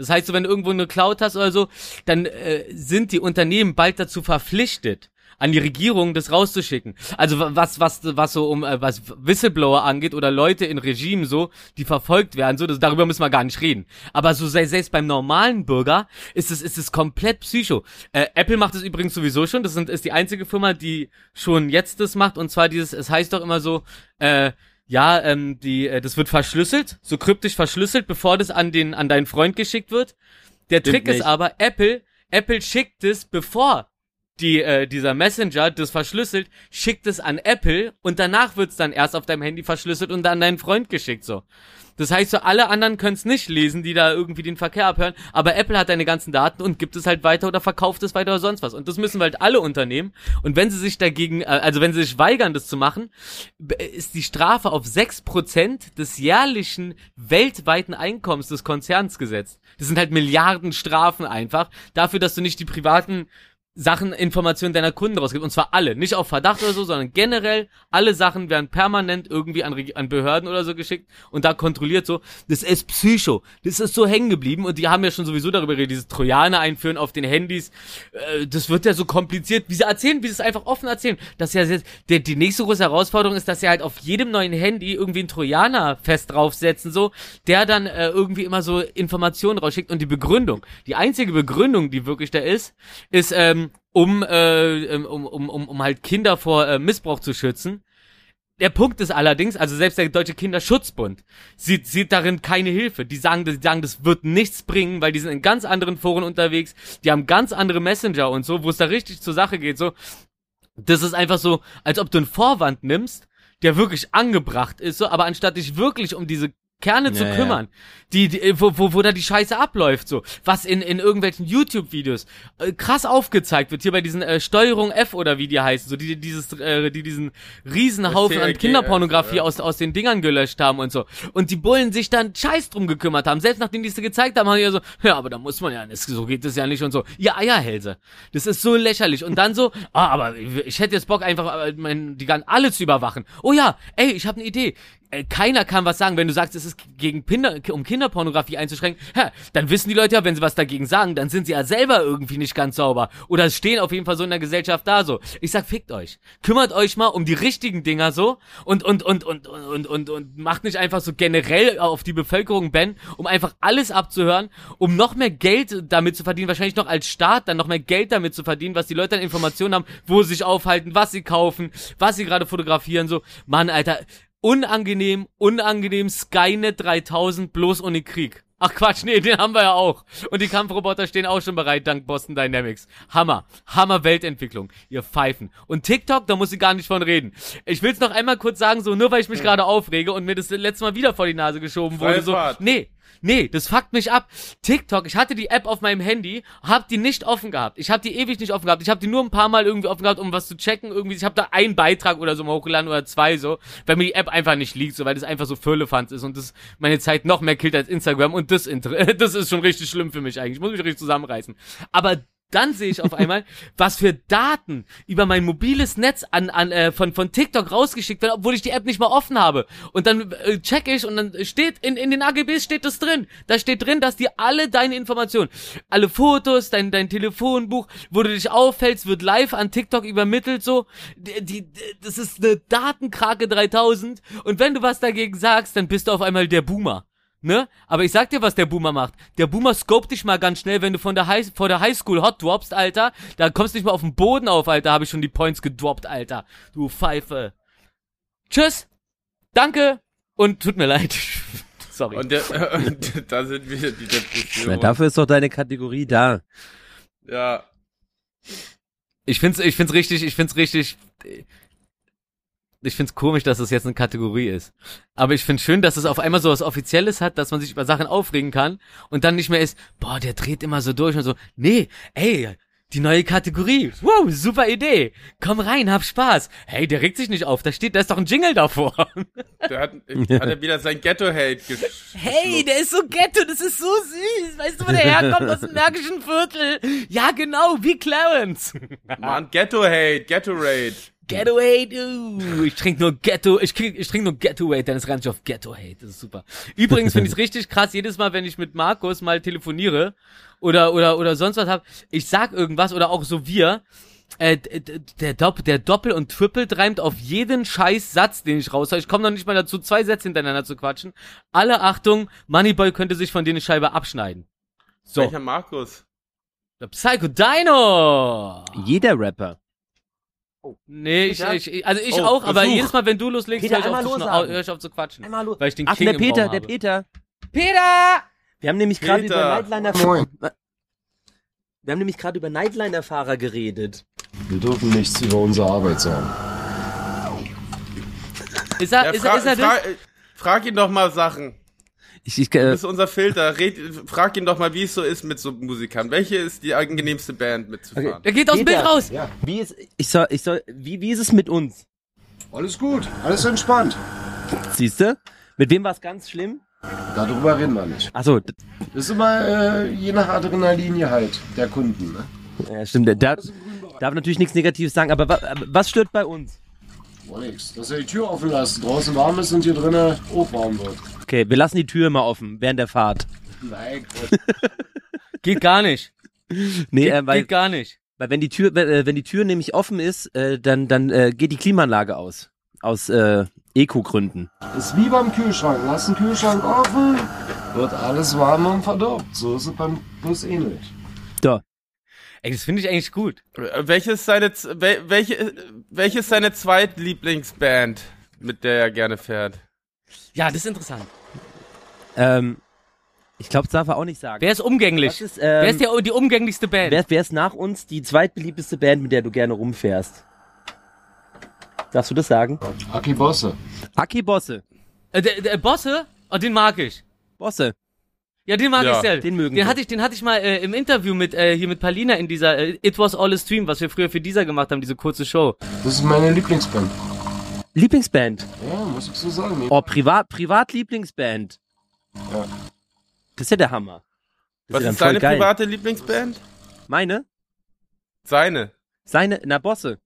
Das heißt, wenn du irgendwo eine Cloud hast oder so, dann äh, sind die Unternehmen bald dazu verpflichtet, an die Regierung das rauszuschicken. Also wa- was was was so um äh, was Whistleblower angeht oder Leute in Regimen so, die verfolgt werden, so das, darüber müssen wir gar nicht reden. Aber so selbst beim normalen Bürger ist es ist es komplett psycho. Äh, Apple macht es übrigens sowieso schon. Das sind, ist die einzige Firma, die schon jetzt das macht und zwar dieses. Es heißt doch immer so. Äh, ja, ähm, die, äh, das wird verschlüsselt, so kryptisch verschlüsselt, bevor das an den, an deinen Freund geschickt wird. Der Stimmt Trick ist nicht. aber, Apple, Apple schickt es, bevor die, äh, dieser Messenger das verschlüsselt, schickt es an Apple und danach wird's dann erst auf deinem Handy verschlüsselt und an deinen Freund geschickt, so. Das heißt so, alle anderen können's nicht lesen, die da irgendwie den Verkehr abhören, aber Apple hat deine ganzen Daten und gibt es halt weiter oder verkauft es weiter oder sonst was. Und das müssen halt alle Unternehmen. Und wenn sie sich dagegen, äh, also wenn sie sich weigern, das zu machen, ist die Strafe auf 6% des jährlichen weltweiten Einkommens des Konzerns gesetzt. Das sind halt Milliarden Strafen einfach dafür, dass du nicht die privaten Sachen, Informationen deiner Kunden rausgibst. Und zwar alle. Nicht auf Verdacht oder so, sondern generell alle Sachen werden permanent irgendwie an, an Behörden oder so geschickt und da kontrolliert so. Das ist Psycho. Das ist so hängen geblieben und die haben ja schon sowieso darüber geredet, dieses Trojaner einführen auf den Handys. Äh, das wird ja so kompliziert. Wie sie erzählen, wie sie es einfach offen erzählen. Das ist ja jetzt, der, die nächste große Herausforderung ist, dass sie halt auf jedem neuen Handy irgendwie einen Trojaner fest draufsetzen, so, der dann äh, irgendwie immer so Informationen rausschickt und die Begründung. Die einzige Begründung, die wirklich da ist, ist, ähm, um, äh, ähm, um, um, um, um halt Kinder vor äh, Missbrauch zu schützen. Der Punkt ist allerdings, also selbst der Deutsche Kinderschutzbund sieht, sieht darin keine Hilfe. Die sagen, die sagen, das wird nichts bringen, weil die sind in ganz anderen Foren unterwegs, die haben ganz andere Messenger und so, wo es da richtig zur Sache geht, so. Das ist einfach so, als ob du einen Vorwand nimmst, der wirklich angebracht ist, so, aber anstatt dich wirklich um diese Kerne zu Ja, ja. kümmern, die, die wo, wo, wo da die Scheiße abläuft, so, was in, in irgendwelchen YouTube-Videos äh, krass aufgezeigt wird, hier bei diesen äh, Steuerung F oder wie die heißen, so die, die dieses, äh, die diesen Riesenhaufen an Kinderpornografie ja. aus, aus den Dingern gelöscht haben und so. Und die Bullen sich dann scheiß drum gekümmert haben, selbst nachdem die es gezeigt haben, haben die ja so, ja, aber da muss man ja, nicht, so geht es ja nicht und so. Ja, Eierhälse. Das ist so lächerlich. Und dann so, ah, aber ich hätte jetzt Bock einfach, äh, mein, die ganzen alle zu überwachen. Oh ja, ey, ich habe eine Idee. Äh, Keiner kann was sagen, wenn du sagst, es ist gegen Kinder, um Kinderpornografie einzuschränken. Ja, dann wissen die Leute ja, wenn sie was dagegen sagen, dann sind sie ja selber irgendwie nicht ganz sauber. Oder stehen auf jeden Fall so in der Gesellschaft da so. Ich sag, fickt euch. Kümmert euch mal um die richtigen Dinger so und, und, und, und, und, und, und, und macht nicht einfach so generell auf die Bevölkerung Ben, um einfach alles abzuhören, um noch mehr Geld damit zu verdienen, wahrscheinlich noch als Staat dann noch mehr Geld damit zu verdienen, was die Leute an Informationen haben, wo sie sich aufhalten, was sie kaufen, was sie gerade fotografieren, so. Mann, Alter, unangenehm, unangenehm Skynet 3000 bloß ohne Krieg. Ach Quatsch, nee, den haben wir ja auch. Und die Kampfroboter stehen auch schon bereit, dank Boston Dynamics. Hammer. Hammer Weltentwicklung. Ihr Pfeifen. Und TikTok, da muss ich gar nicht von reden. Ich will's noch einmal kurz sagen, so nur weil ich mich gerade aufrege und mir das letzte Mal wieder vor die Nase geschoben wurde, so, nee. Nee, das fuckt mich ab. TikTok, ich hatte die App auf meinem Handy, hab die nicht offen gehabt. Ich hab die ewig nicht offen gehabt. Ich hab die nur ein paar Mal irgendwie offen gehabt, um was zu checken. Irgendwie, ich hab da einen Beitrag oder so mal hochgeladen oder zwei so, weil mir die App einfach nicht liegt, so weil das einfach so Firlefanz ist und das meine Zeit noch mehr killt als Instagram und das, das ist schon richtig schlimm für mich eigentlich. Ich muss mich richtig zusammenreißen. Aber dann sehe ich auf einmal, was für Daten über mein mobiles Netz an, an äh, von von TikTok rausgeschickt werden, obwohl ich die App nicht mal offen habe. Und dann äh, check ich und dann steht in in den AGBs steht das drin. Da steht drin, dass dir alle deine Informationen, alle Fotos, dein dein Telefonbuch, wo du dich auffällst, wird live an TikTok übermittelt so. Die, die das ist eine Datenkrake 3000 und wenn du was dagegen sagst, dann bist du auf einmal der Boomer. Ne? Aber ich sag dir, was der Boomer macht. Der Boomer scopt dich mal ganz schnell, wenn du von der High, vor der Highschool hot droppst, Alter. Da kommst du nicht mal auf den Boden auf, Alter. Habe ich schon die Points gedroppt, Alter. Du Pfeife. Tschüss. Danke. Und tut mir leid. Sorry. Und, der, und da sind wieder die Na, Depressionen. dafür ist doch deine Kategorie da. ja. Ich find's, ich find's richtig, ich find's richtig. Ich find's komisch, dass es jetzt eine Kategorie ist. Aber ich find's schön, dass es auf einmal so was Offizielles hat, dass man sich über Sachen aufregen kann und dann nicht mehr ist, boah, der dreht immer so durch und so. Nee, ey, die neue Kategorie. Wow, super Idee. Komm rein, hab Spaß. Hey, der regt sich nicht auf. Da steht, da ist doch ein Jingle davor. Der hat, hat er wieder sein Ghetto-Hate gesch Hey, der ist so ghetto, das ist so süß. Weißt du, wo der herkommt? Aus dem Märkischen Viertel. Ja, genau, wie Clarence. Mann, Ghetto-Hate, Ghetto-Rate. Hate, uh, ich trinke nur Ghetto, ich, krieg, ich trinke nur ist gar nicht auf Ghetto Hate, das ist super. Übrigens finde ich es richtig krass, jedes Mal, wenn ich mit Markus mal telefoniere oder oder oder sonst was hab, ich sag irgendwas oder auch so wir, äh, der, Dopp, der Doppel und Triple reimt auf jeden scheiß Satz, den ich raushau. Ich komme noch nicht mal dazu, zwei Sätze hintereinander zu quatschen. Alle Achtung, Moneyboy könnte sich von denen eine Scheibe abschneiden. So, Welcher Markus? der Psycho Dino! Jeder Rapper. Nee, ich, ich, also ich Oh, auch, aber Versuch. jedes Mal, wenn du loslegst, Peter, hör ich, auf zu, hör ich auf zu quatschen. Einmal los. Weil ich den Ach, King der im Peter, der. Peter. Peter! Wir haben nämlich gerade über Nightliner Moin. Wir haben nämlich gerade über Nightliner-Fahrer geredet. Wir dürfen nichts über unsere Arbeit sagen. Ist er, Ja, ist er, fra ist er fra das? äh, frag ihn doch mal Sachen. Ich, ich, Du äh, bist unser Filter. Red, frag ihn doch mal, wie es so ist mit so Musikern. Welche ist die angenehmste Band mitzufahren? Der geht aus dem. Bild raus! Ja, wie ist, ich soll, ich soll, wie, wie ist es mit uns? alles gut, alles entspannt. Siehste? Mit wem war es ganz schlimm? Darüber reden wir nicht. Achso, Das ist immer äh, je nach Adrenalingehalt der Kunden. Ne? ja, stimmt. Der darf, darf natürlich nichts Negatives sagen, aber wa, aber was stört bei uns? Oh, nix. Dass er die Tür offen lässt, draußen warm ist und hier drinnen hochwarm wird. Okay, wir lassen die Tür mal offen während der Fahrt. Nein, Quatsch. Geht gar nicht. Nee, Geht, äh, weil, geht gar nicht. weil wenn die Tür, wenn, äh, wenn die Tür nämlich offen ist, äh, dann, dann äh, geht die Klimaanlage aus. Aus äh, Eco-Gründen. ist wie beim Kühlschrank. Lass den Kühlschrank offen, wird alles warm und verdirbt. So ist es beim Bus ähnlich. Ey, das finde ich eigentlich gut. Äh, Welche ist seine, welche, äh, welche ist seine zweitlieblingsband, mit der er gerne fährt? Ja, das ist interessant. Ähm, ich glaube, das darf er auch nicht sagen. Wer ist umgänglich? Ist, Wer ähm, ist der, die umgänglichste Band? wer, wer ist nach uns die zweitbeliebteste Band, mit der du gerne rumfährst? Darfst du das sagen? Aki Bosse. Aki Bosse. Äh, der, der Bosse? Oh, den mag ich. Bosse, Ja, den mag Ja, ich sehr. den mögen den wir. hatte ich, den hatte ich mal äh, im Interview mit äh, hier mit Palina in dieser äh, It Was All a Stream, was wir früher für dieser gemacht haben, diese kurze Show. Das ist meine Lieblingsband. Lieblingsband. Ja, muss ich so sagen. Oh, Privat, Privat-Lieblingsband. Ja. Das ist ja der Hammer. Das Was ist voll deine geil. private Lieblingsband? Meine? Seine. Seine, na Bosse.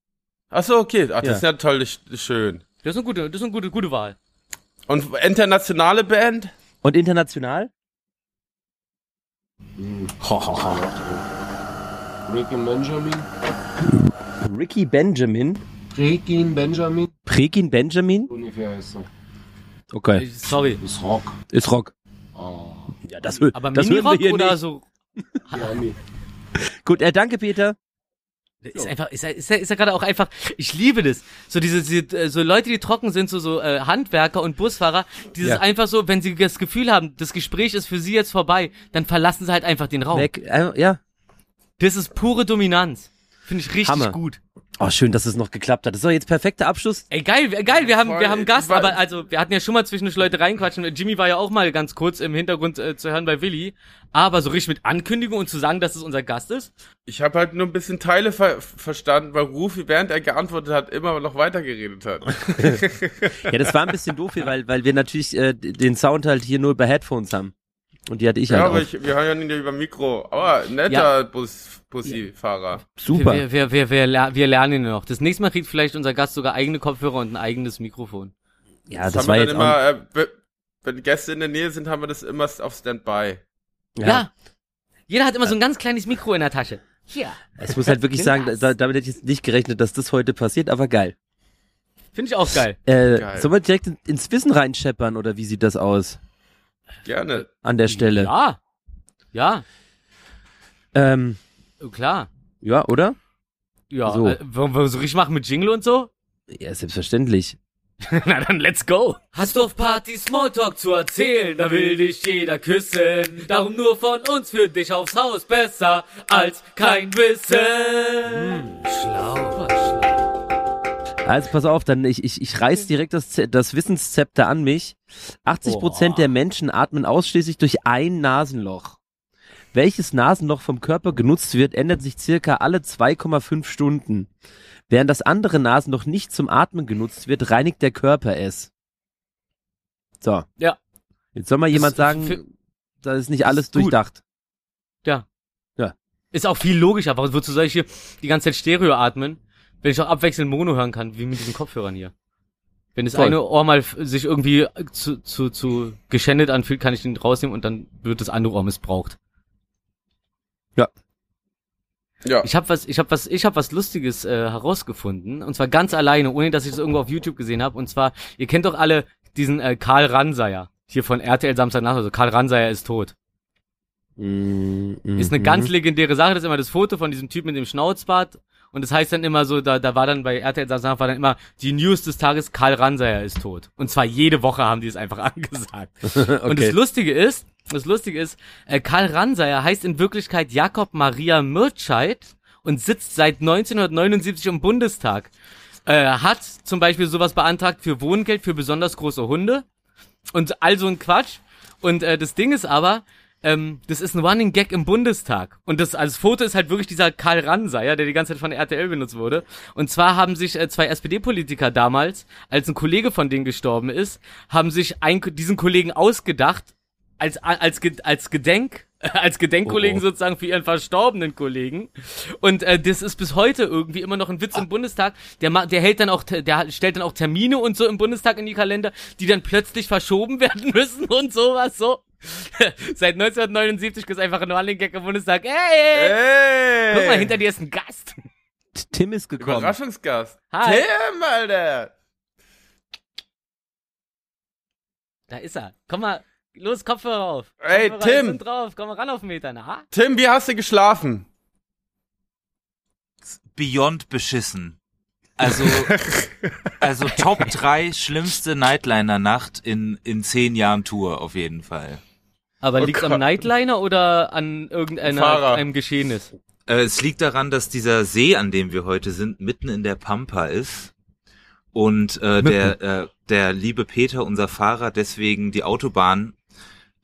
Ach so, okay. Ach, das Ja. ist ja toll, ist schön. Das ist eine gute, das ist eine gute, gute Wahl. Und internationale Band? Und international? Rick und Benjamin. Ricky Benjamin. Regin Benjamin. Pregin Benjamin? Ungefähr heißt er. Okay. Sorry. Ist Rock. Ist Rock. Oh, Ja, das, hö- Aber das hören wir Mini-Rock hier oder nicht. so? Gut, äh, danke Peter. Ist einfach, ist ja, ist ja, ist ja gerade auch einfach, ich liebe das. So diese, diese äh, so Leute, die trocken sind, so, so äh, Handwerker und Busfahrer, dieses Ja. einfach so, wenn sie das Gefühl haben, das Gespräch ist für sie jetzt vorbei, dann verlassen sie halt einfach den Raum. Weg, äh, ja. Das ist pure Dominanz. Finde ich richtig Hammer. gut. Oh, schön, dass es noch geklappt hat. Das ist doch jetzt perfekter Abschluss. Ey, geil, wir- geil, wir haben, wir haben einen Gast, aber also, wir hatten ja schon mal zwischendurch Leute reinquatschen. Jimmy war ja auch mal ganz kurz im Hintergrund äh, zu hören bei Willi. Aber so richtig mit Ankündigung und zu sagen, dass es unser Gast ist. Ich habe halt nur ein bisschen Teile ver verstanden, weil Rufi, während er geantwortet hat, immer noch weitergeredet hat. Ja, das war ein bisschen doof hier, weil, weil wir natürlich äh, den Sound halt hier nur über Headphones haben. Und die hatte ich ja, halt aber auch. ich, wir hören ihn ja über Mikro. Aber netter Bus, Bussi-Fahrer. Super. Wir, wir, wir, wir, wir lernen ihn noch. Das nächste Mal kriegt vielleicht unser Gast sogar eigene Kopfhörer und ein eigenes Mikrofon. Ja, Das, das haben war wir jetzt dann immer, äh, we- wenn Gäste in der Nähe sind, haben wir das immer auf Standby. Ja. Jeder hat immer so ein ganz kleines Mikro in der Tasche. Hier. Ich muss halt wirklich sagen, da, damit hätte ich jetzt nicht gerechnet, dass das heute passiert, aber geil. Finde ich auch geil. Äh, Geil. sollen wir direkt in- ins Wissen reinscheppern oder wie sieht das aus Gerne. an der Stelle? Ja. Ja, Ähm, klar. ja, oder? Ja, So. äh, wollen wir so richtig machen mit Jingle und so? Ja, selbstverständlich. Na dann let's go. Hast du auf Party Smalltalk zu erzählen, da will dich jeder küssen. Darum nur von uns für dich aufs Haus besser als kein Wissen. Schlau, schlau. Also pass auf, dann ich, ich, ich reiß direkt das, das Wissenszepter an mich. 80 Prozent der Menschen atmen ausschließlich durch ein Nasenloch. Welches Nasenloch vom Körper genutzt wird, ändert sich circa alle 2,5 Stunden. Während das andere Nasenloch nicht zum Atmen genutzt wird, reinigt der Körper es. So. Ja. Jetzt soll mal jemand Das- sagen, für- da ist nicht alles ist gut. durchdacht. Ja. Ja. Ist auch viel logischer. Warum wozu soll ich hier die ganze Zeit Stereo atmen, wenn ich auch abwechselnd Mono hören kann, wie mit diesen Kopfhörern hier? Wenn das Voll. eine Ohr mal sich irgendwie zu, zu, zu geschändet anfühlt, kann ich den rausnehmen und dann wird das andere Ohr missbraucht. Ja. Ich habe was, ich habe was, ich habe was Lustiges äh, herausgefunden und zwar ganz alleine, ohne dass ich es irgendwo auf YouTube gesehen habe. Und zwar, ihr kennt doch alle diesen äh, Karl Ranseier hier von RTL Samstagnacht. Also Karl Ranseier ist tot. Mm, Ist eine ganz legendäre Sache. Das ist immer das Foto von diesem Typ mit dem Schnauzbart. Und das heißt dann immer so, da, da war dann bei RTL Samstagnacht war dann immer die News des Tages, Karl Ranseier ist tot. Und zwar jede Woche haben die es einfach angesagt. Und das okay. Lustige ist, das Lustige ist, äh, Karl Ranseier heißt in Wirklichkeit Jakob Maria Mürtscheid und sitzt seit 1979 im Bundestag. Äh, hat zum Beispiel sowas beantragt für Wohngeld für besonders große Hunde und all so ein Quatsch. Und äh, das Ding ist aber, ähm, das ist ein Running Gag im Bundestag. Und das als Foto ist halt wirklich dieser Karl Ranseier, der die ganze Zeit von der RTL benutzt wurde. Und zwar haben sich äh, zwei SPD-Politiker damals, als ein Kollege von denen gestorben ist, haben sich ein, diesen Kollegen ausgedacht, als, als, als Gedenk, als Gedenkkollegen Oh, oh. sozusagen für ihren verstorbenen Kollegen. Und äh, das ist bis heute irgendwie immer noch ein Witz im Bundestag. Der, ma- der hält dann auch, der stellt dann auch Termine und so im Bundestag in die Kalender, die dann plötzlich verschoben werden müssen und sowas so. Seit 1979 ist einfach ein Running Gag im Bundestag. Hey, hey, guck mal, hinter dir ist ein Gast. Tim ist gekommen. Überraschungsgast. Hi. Tim, Alter! Da ist er. Komm mal, los, Kopfhörer auf. Ey, Kopfhörer Tim. drauf. Komm mal ran auf den Meter, na? Tim, wie hast du geschlafen? Beyond beschissen. Also, also Top 3 schlimmste Nightliner-Nacht in, in zehn Jahren Tour auf jeden Fall. Aber Oh liegt's am. Nightliner oder an irgendeiner Fahrer. einem Geschehnis? Äh, es liegt daran, dass dieser See, an dem wir heute sind, mitten in der Pampa ist. und äh, der, äh, der liebe Peter, unser Fahrer, deswegen die Autobahn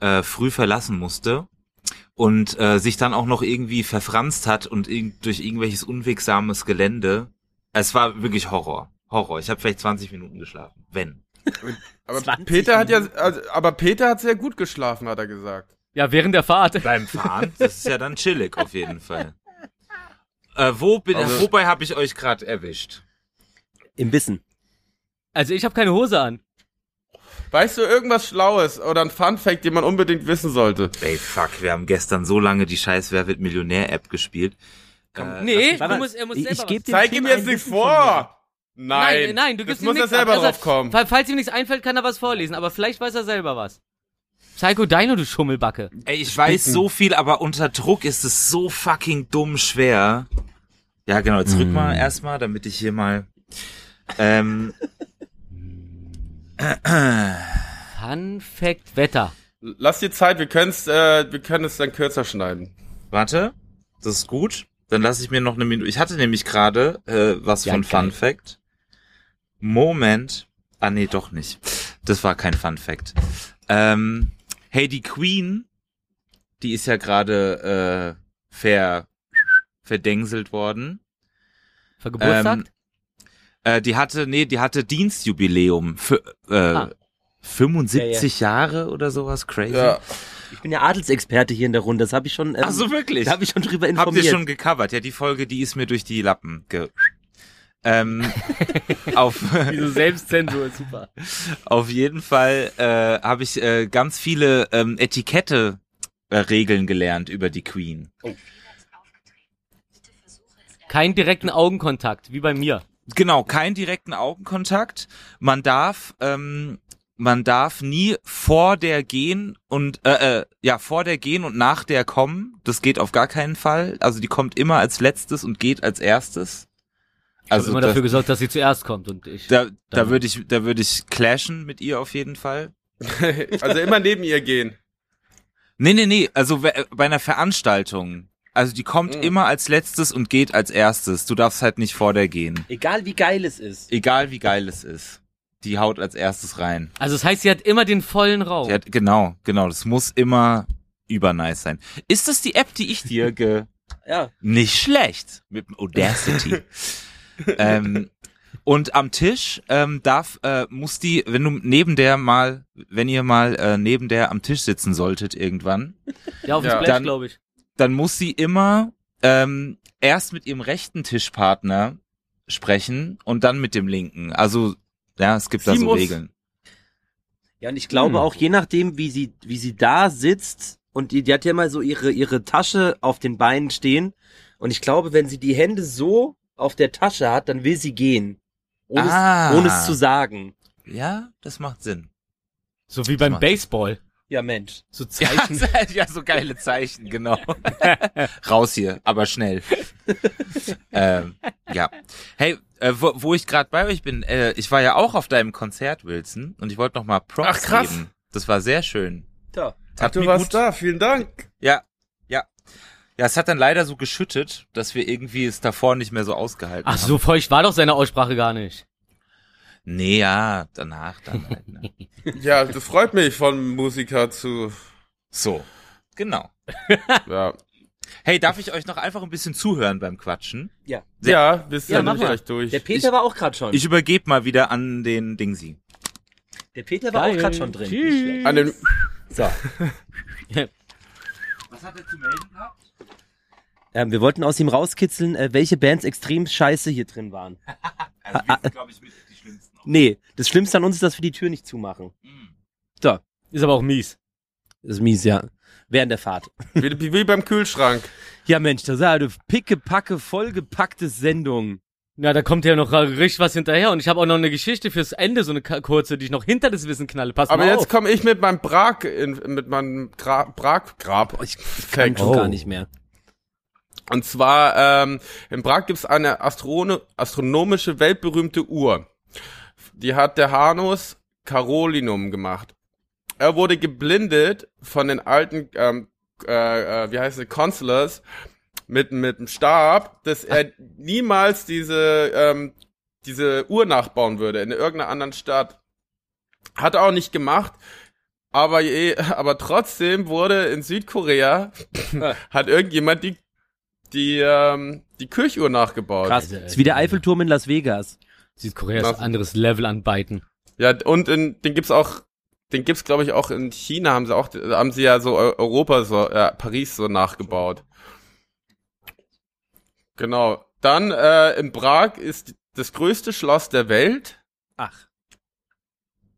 äh, früh verlassen musste und äh, sich dann auch noch irgendwie verfranst hat und irg durch irgendwelches unwegsames Gelände. Es war wirklich Horror. Horror. Ich habe vielleicht 20 Minuten geschlafen. Wenn. Aber 20 Peter hat ja, also, aber Peter hat sehr gut geschlafen, hat er gesagt. Ja, während der Fahrt. Beim Fahren, das ist ja dann chillig auf jeden Fall. Äh, wo bin, Also- wobei habe ich euch gerade erwischt? Im Wissen. Also ich habe keine Hose an. Weißt du irgendwas Schlaues oder ein Fun Fact, den man unbedingt wissen sollte? Ey, fuck, wir haben gestern so lange die scheiß Wer wird Millionär-App gespielt. Äh, nee, musst, er muss ich- selber ich dem Zeig ihm jetzt nichts vor! Nein, Nein, nein, du das gibst ihm muss er nichts ab. selber Also, drauf kommen. Fall- Falls ihm nichts einfällt, kann er was vorlesen, aber vielleicht weiß er selber was. Psycho Dino, du Schummelbacke. Ey, ich weiß so viel, aber unter Druck ist es so fucking dumm schwer. Ja, genau, jetzt rück mal erstmal, damit ich hier mal. Ähm, Fun Fact Wetter. Lass dir Zeit, wir können's, äh, wir können es dann kürzer schneiden. warte, das ist gut. Dann lasse ich mir noch eine Minute. Ich hatte nämlich gerade äh, was Ja, von geil. Fun Fact. Moment. Ah nee, doch nicht. Das war kein Fun Fact. Ähm, hey, die Queen, die ist ja gerade äh, ver verdengselt worden. Für Geburtstag? Ähm, Äh, die hatte, nee, die hatte Dienstjubiläum für äh, Ah. 75 Jahre oder sowas, crazy. Ja. Ich bin ja Adelsexperte hier in der Runde, das habe ich schon, ähm, Ach so, wirklich? da habe ich schon drüber Habt informiert. ihr schon gecovert? Ja, die Folge, die ist mir durch die Lappen ge ähm, auf, Diese Selbstzensur ist super. auf jeden Fall äh, habe ich äh, ganz viele ähm, Etikette-Regeln gelernt über die Queen. Kein direkten Augenkontakt, wie bei mir. Genau, keinen direkten Augenkontakt. Man darf, ähm, man darf nie vor der gehen und äh, äh, ja vor der gehen und nach der kommen. Das geht auf gar keinen Fall. Also die kommt immer als letztes und geht als erstes. Also immer das, dafür gesorgt, dass sie zuerst kommt und ich. da, da würde ich, da würde ich clashen mit ihr auf jeden Fall. also immer neben ihr gehen. Nee, nee, nee, also bei einer Veranstaltung. Also die kommt Mhm. immer als letztes und geht als erstes. Du darfst halt nicht vor der gehen. Egal wie geil es ist. Egal wie geil es ist. Die haut als erstes rein. Also das heißt, sie hat immer den vollen Raum. Die hat, genau, genau, das muss immer übernice sein. Ist das die App, die ich dir ge... Ja. Nicht schlecht. Mit dem Audacity. ähm, und am Tisch ähm, darf, äh, muss die, wenn du neben der mal, wenn ihr mal äh, neben der am Tisch sitzen solltet irgendwann, ja, auf dem Ja. Splash, glaube ich. dann muss sie immer ähm, erst mit ihrem rechten Tischpartner sprechen und dann mit dem linken. Also, ja, es gibt da Sie so muss- Regeln. Ja, und ich glaube Hm. auch je nachdem, wie sie, wie sie da sitzt und die, die hat ja mal so ihre, ihre Tasche auf den Beinen stehen. Und ich glaube, wenn sie die Hände so auf der Tasche hat, dann will sie gehen. Ohne, Ah. es, ohne es zu sagen. Ja, das macht Sinn. So wie beim macht- Baseball. Ja, Mensch. So Ja, Zeichen. ja, so geile Zeichen, genau. Raus hier, aber schnell. ähm, ja. Hey, äh, wo, wo ich gerade bei euch bin, äh, ich war ja auch auf deinem Konzert, Wilson, und ich wollte noch mal Props Ach, krass. geben. Das war sehr schön. Ja. Hat du mir warst gut, da, vielen Dank. Ja, ja. Ja, es hat dann leider so geschüttet, dass wir irgendwie es davor nicht mehr so ausgehalten Ach, haben. so feucht war doch seine Aussprache gar nicht. Nee, ja, danach dann halt. Ne? Ja, das freut mich von Musiker zu, So, genau. ja. Hey, darf ich euch noch einfach ein bisschen zuhören beim Quatschen? Ja. Ja, bis Ja, dann mach bin ich mal. gleich durch. Der Peter war auch gerade schon. Ich übergebe mal wieder an den Dingsi. der Peter war Geil. auch gerade schon drin. Tschüss. An den, So. Was hat er zu melden gehabt? Ähm, wir wollten aus ihm rauskitzeln, äh, welche Bands extrem scheiße hier drin waren. Also wir sind, glaube ich, mit die schlimmsten. auch. Nee, das Schlimmste an uns ist, dass wir die Tür nicht zumachen. Mm. So. Ist aber auch mies. Das ist mies, ja. Während der Fahrt. wie, wie, wie beim Kühlschrank. Ja, Mensch, das ist eine pickepacke, vollgepackte Sendung. Ja, da kommt ja noch richtig was hinterher und ich habe auch noch eine Geschichte fürs Ende, so eine kurze, die ich noch hinter das Wissen knalle. Pass Aber mal jetzt komme ich mit meinem Brag, in, mit meinem Gra Brag, Grab. Ich, Kann schon Oh. gar nicht mehr. Und zwar, ähm, in Prag gibt's eine Astrone astronomische, weltberühmte Uhr. Die hat der Hanus Carolinum gemacht. Er wurde geblindet von den alten, ähm, äh, äh, wie heißt es, Consulars mit, mit dem Stab, dass er niemals diese, ähm, diese Uhr nachbauen würde in irgendeiner anderen Stadt. Hat er auch nicht gemacht. Aber, je, aber trotzdem wurde in Südkorea, hat irgendjemand die, die, ähm, die Kirchuhr nachgebaut. Krass. ist wie der Eiffelturm in Las Vegas. Südkorea ist ein anderes Level an Beiten. Ja, und in, den gibt's auch, den gibt's glaube ich auch in China haben sie auch, haben sie ja so Eu- Europa so, äh, Paris so nachgebaut. Genau. Dann äh, in Prag ist das größte Schloss der Welt. Ach,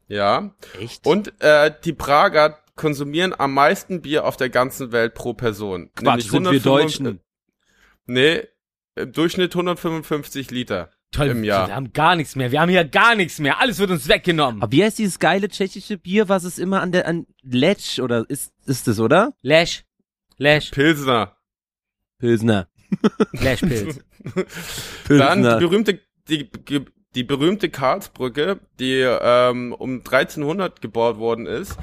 Ja. echt? Und äh, die Prager konsumieren am meisten Bier auf der ganzen Welt pro Person. Quatsch, sind wir 155 Deutschen. Nee, im Durchschnitt 155 Liter. Toll, Im Jahr. wir haben gar nichts mehr. Wir haben hier gar nichts mehr. Alles wird uns weggenommen. Aber wie heißt dieses geile tschechische Bier, was es immer an der, an Letsch oder ist, ist es, oder? Lash. Lash. Pilsner. Pilsner. Lash-Pilz. Dann Pilsner. die berühmte, die, die, die berühmte Karlsbrücke, die ähm, um 1300 gebaut worden ist.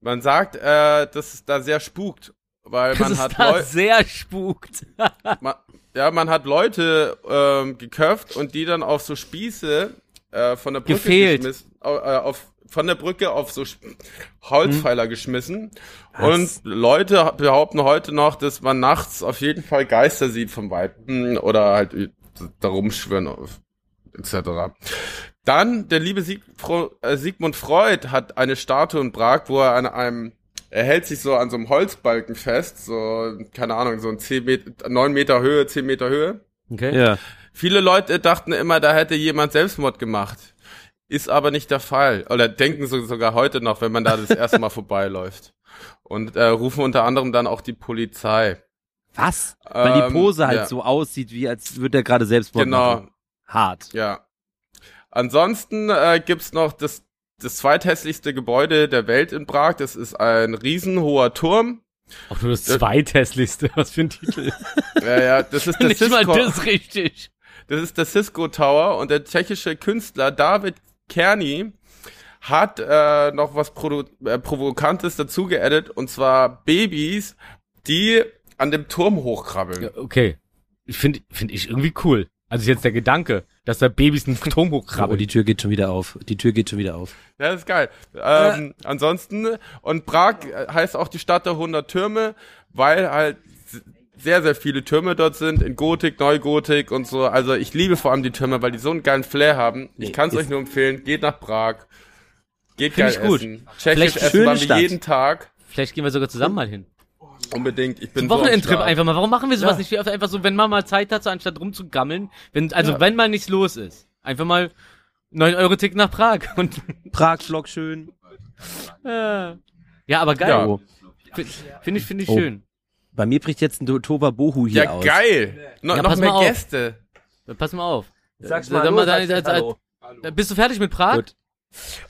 Man sagt, äh, dass es da sehr spukt, weil man hat da Leu sehr spukt. man, ja, man hat Leute ähm, geköpft und die dann auf so Spieße äh, von der Brücke Gefehlt. geschmissen, äh, auf von der Brücke auf so Holzpfeiler geschmissen. Und Leute behaupten heute noch, dass man nachts auf jeden Fall Geister sieht vom Weiten oder halt da rumschwirren etc. Dann der liebe Sieg, äh, Sigmund Freud hat eine Statue in Prag, wo er an einem er hält sich so an so einem Holzbalken fest, so, keine Ahnung, so ein 10 Meter, 9 Meter Höhe, 10 Meter Höhe. Okay. Ja. Viele Leute dachten immer, da hätte jemand Selbstmord gemacht. Ist aber nicht der Fall. Oder denken so, sogar heute noch, wenn man da das erste Mal vorbeiläuft. Und äh, rufen unter anderem dann auch die Polizei. Was? Weil die Ähm, Pose halt ja. so aussieht, wie als würde er gerade Selbstmord Genau, machen. Hart. ja. Ansonsten äh, gibt's noch das, das zweithässlichste Gebäude der Welt in Prag. Das ist ein riesenhoher Turm. Auch nur das zweithässlichste. Was für ein Titel. Ja, ja, das ist der Nicht mal Cisco. das richtig. Das ist der Cisco Tower und der tschechische Künstler David Kerny hat äh, noch was Produ äh, Provokantes dazu geaddet und zwar Babys, die an dem Turm hochkrabbeln. Ja, okay. Finde find ich irgendwie cool. Also jetzt der Gedanke, dass da Babys einen Turm Oh, hochkrabbeln. die Tür geht schon wieder auf. Die Tür geht schon wieder auf. Ja, das ist geil. Ähm, ansonsten, und Prag heißt auch die Stadt der 100 Türme, weil halt sehr, sehr viele Türme dort sind, in Gotik, Neugotik und so. Also ich liebe vor allem die Türme, weil die so einen geilen Flair haben. Ich Nee, kann es euch nur empfehlen, geht nach Prag. Geht Find geil ich gut. essen. Tschechisch Vielleicht essen wir jeden Tag. Vielleicht gehen wir sogar zusammen mal hin. Unbedingt. Ich bin so Wochenendtrip einfach mal. Warum machen wir sowas Ja. nicht einfach so, wenn man mal Zeit hat, so anstatt rumzugammeln? Wenn, also Ja. wenn mal nichts los ist. Einfach mal 9 Euro Tick nach Prag. Und, Prag-Vlog schön. äh, ja, aber geil. Ja. Oh. Finde ich, finde ich Oh. schön. Bei mir bricht jetzt ein Tova Bohu hier Ja, aus. geil. No, Ja, noch pass mehr mal auf. Gäste. Pass mal auf. Sag's mal, sag äh, hallo. Bist du fertig mit Prag? Gut.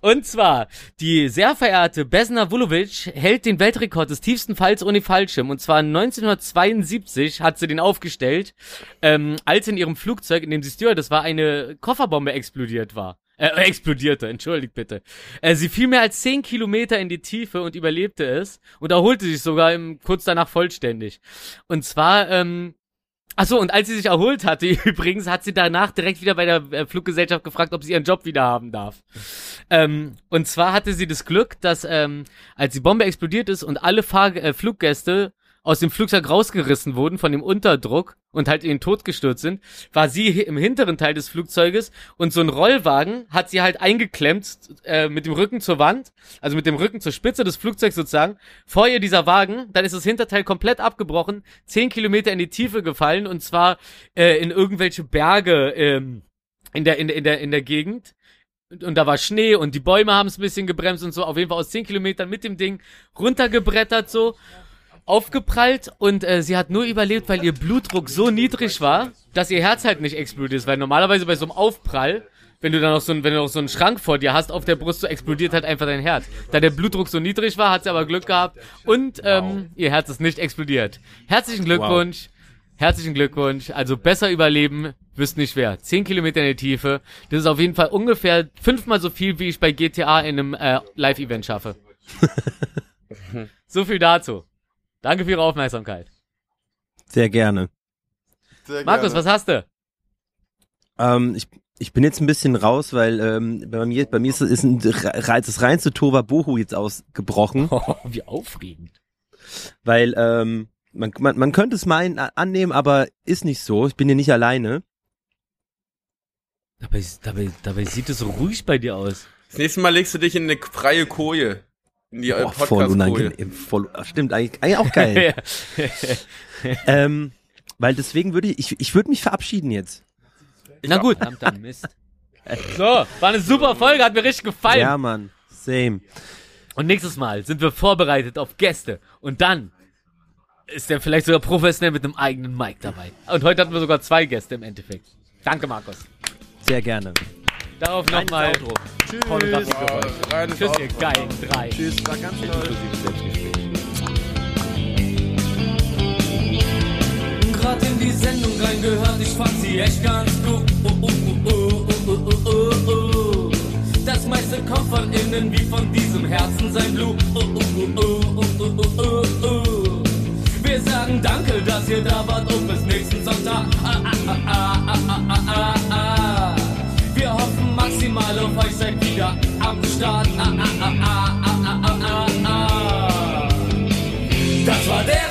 Und zwar, die sehr verehrte Besna Vulovic hält den Weltrekord des tiefsten Falls ohne Fallschirm. Und zwar 1972 hat sie den aufgestellt, ähm, als in ihrem Flugzeug, in dem sie Stewardess war, eine Kofferbombe explodiert war. Äh, äh, explodierte, entschuldigt bitte. Äh, sie fiel mehr als 10 Kilometer in die Tiefe und überlebte es und erholte sich sogar im, kurz danach vollständig. Und zwar, ähm, Ach so, und als sie sich erholt hatte, übrigens, hat sie danach direkt wieder bei der äh, Fluggesellschaft gefragt, ob sie ihren Job wieder haben darf. Ähm, und zwar hatte sie das Glück, dass ähm, als die Bombe explodiert ist und alle Fahr äh, Fluggäste aus dem Flugzeug rausgerissen wurden von dem Unterdruck und halt in den Tod gestürzt sind, war sie im hinteren Teil des Flugzeuges und so ein Rollwagen hat sie halt eingeklemmt äh, mit dem Rücken zur Wand, also mit dem Rücken zur Spitze des Flugzeugs sozusagen. Vor ihr dieser Wagen, dann ist das Hinterteil komplett abgebrochen, zehn Kilometer in die Tiefe gefallen und zwar äh, in irgendwelche Berge ähm, in der in der in der in der Gegend. Und, da war Schnee und die Bäume haben es ein bisschen gebremst und so. Auf jeden Fall aus zehn Kilometern mit dem Ding runtergebrettert so aufgeprallt und äh, sie hat nur überlebt, weil ihr Blutdruck so niedrig war, dass ihr Herz halt nicht explodiert ist, weil normalerweise bei so einem Aufprall, wenn du dann noch so einen, wenn du noch so einen Schrank vor dir hast, auf der Brust so explodiert halt einfach dein Herz. Da der Blutdruck so niedrig war, hat sie aber Glück gehabt und ähm, ihr Herz ist nicht explodiert. Herzlichen Glückwunsch. Herzlichen Glückwunsch. Also besser überleben, wisst nicht wer. Zehn Kilometer in die Tiefe. Das ist auf jeden Fall ungefähr fünfmal so viel, wie ich bei GTA in einem äh, Live-Event schaffe. so viel dazu. Danke für Ihre Aufmerksamkeit. Sehr gerne. Sehr Markus, gerne. was hast du? Ähm, ich Ich bin jetzt ein bisschen raus, weil ähm, bei mir, bei mir ist, ist ein, Re- das reinste Tova Bohu jetzt ausgebrochen, Oh, wie aufregend. weil ähm, man, man, man könnte es meinen, annehmen, aber ist nicht so. Ich bin hier nicht alleine. Dabei, dabei, dabei sieht es so ruhig bei dir aus. Das nächste Mal legst du dich in eine freie Koje. In die äh, Boah, voll unangenehm. Voll, stimmt, eigentlich, eigentlich auch geil. ähm, weil deswegen würde ich, ich, ich würde mich verabschieden jetzt. Na gut. Verdammter Mist. So, war eine super Folge, hat mir richtig gefallen. Ja, Mann. Same. Und nächstes Mal sind wir vorbereitet auf Gäste. Und dann ist er vielleicht sogar professionell mit einem eigenen Mic dabei. Und heute hatten wir sogar zwei Gäste im Endeffekt. Danke, Markus. Sehr gerne. Darauf nochmal. Pornografie für euch. Oh, reines Tschüss, ihr geilen drei. Tschüss, war ganz toll. Grad in die Sendung reingehört, ich fand sie echt ganz gut. Oh, oh, oh, oh, oh, oh, oh, oh. Das meiste kommt von innen wie von diesem Herzen sein Blut. Oh, oh, oh, oh, oh, oh, oh, oh. Wir sagen danke, dass ihr da wart und bis nächsten Sonntag. Ah, ah, ah, mal auf, euch seid wieder am Start. Ah, ah, ah, ah, ah, ah, ah, ah. Das war der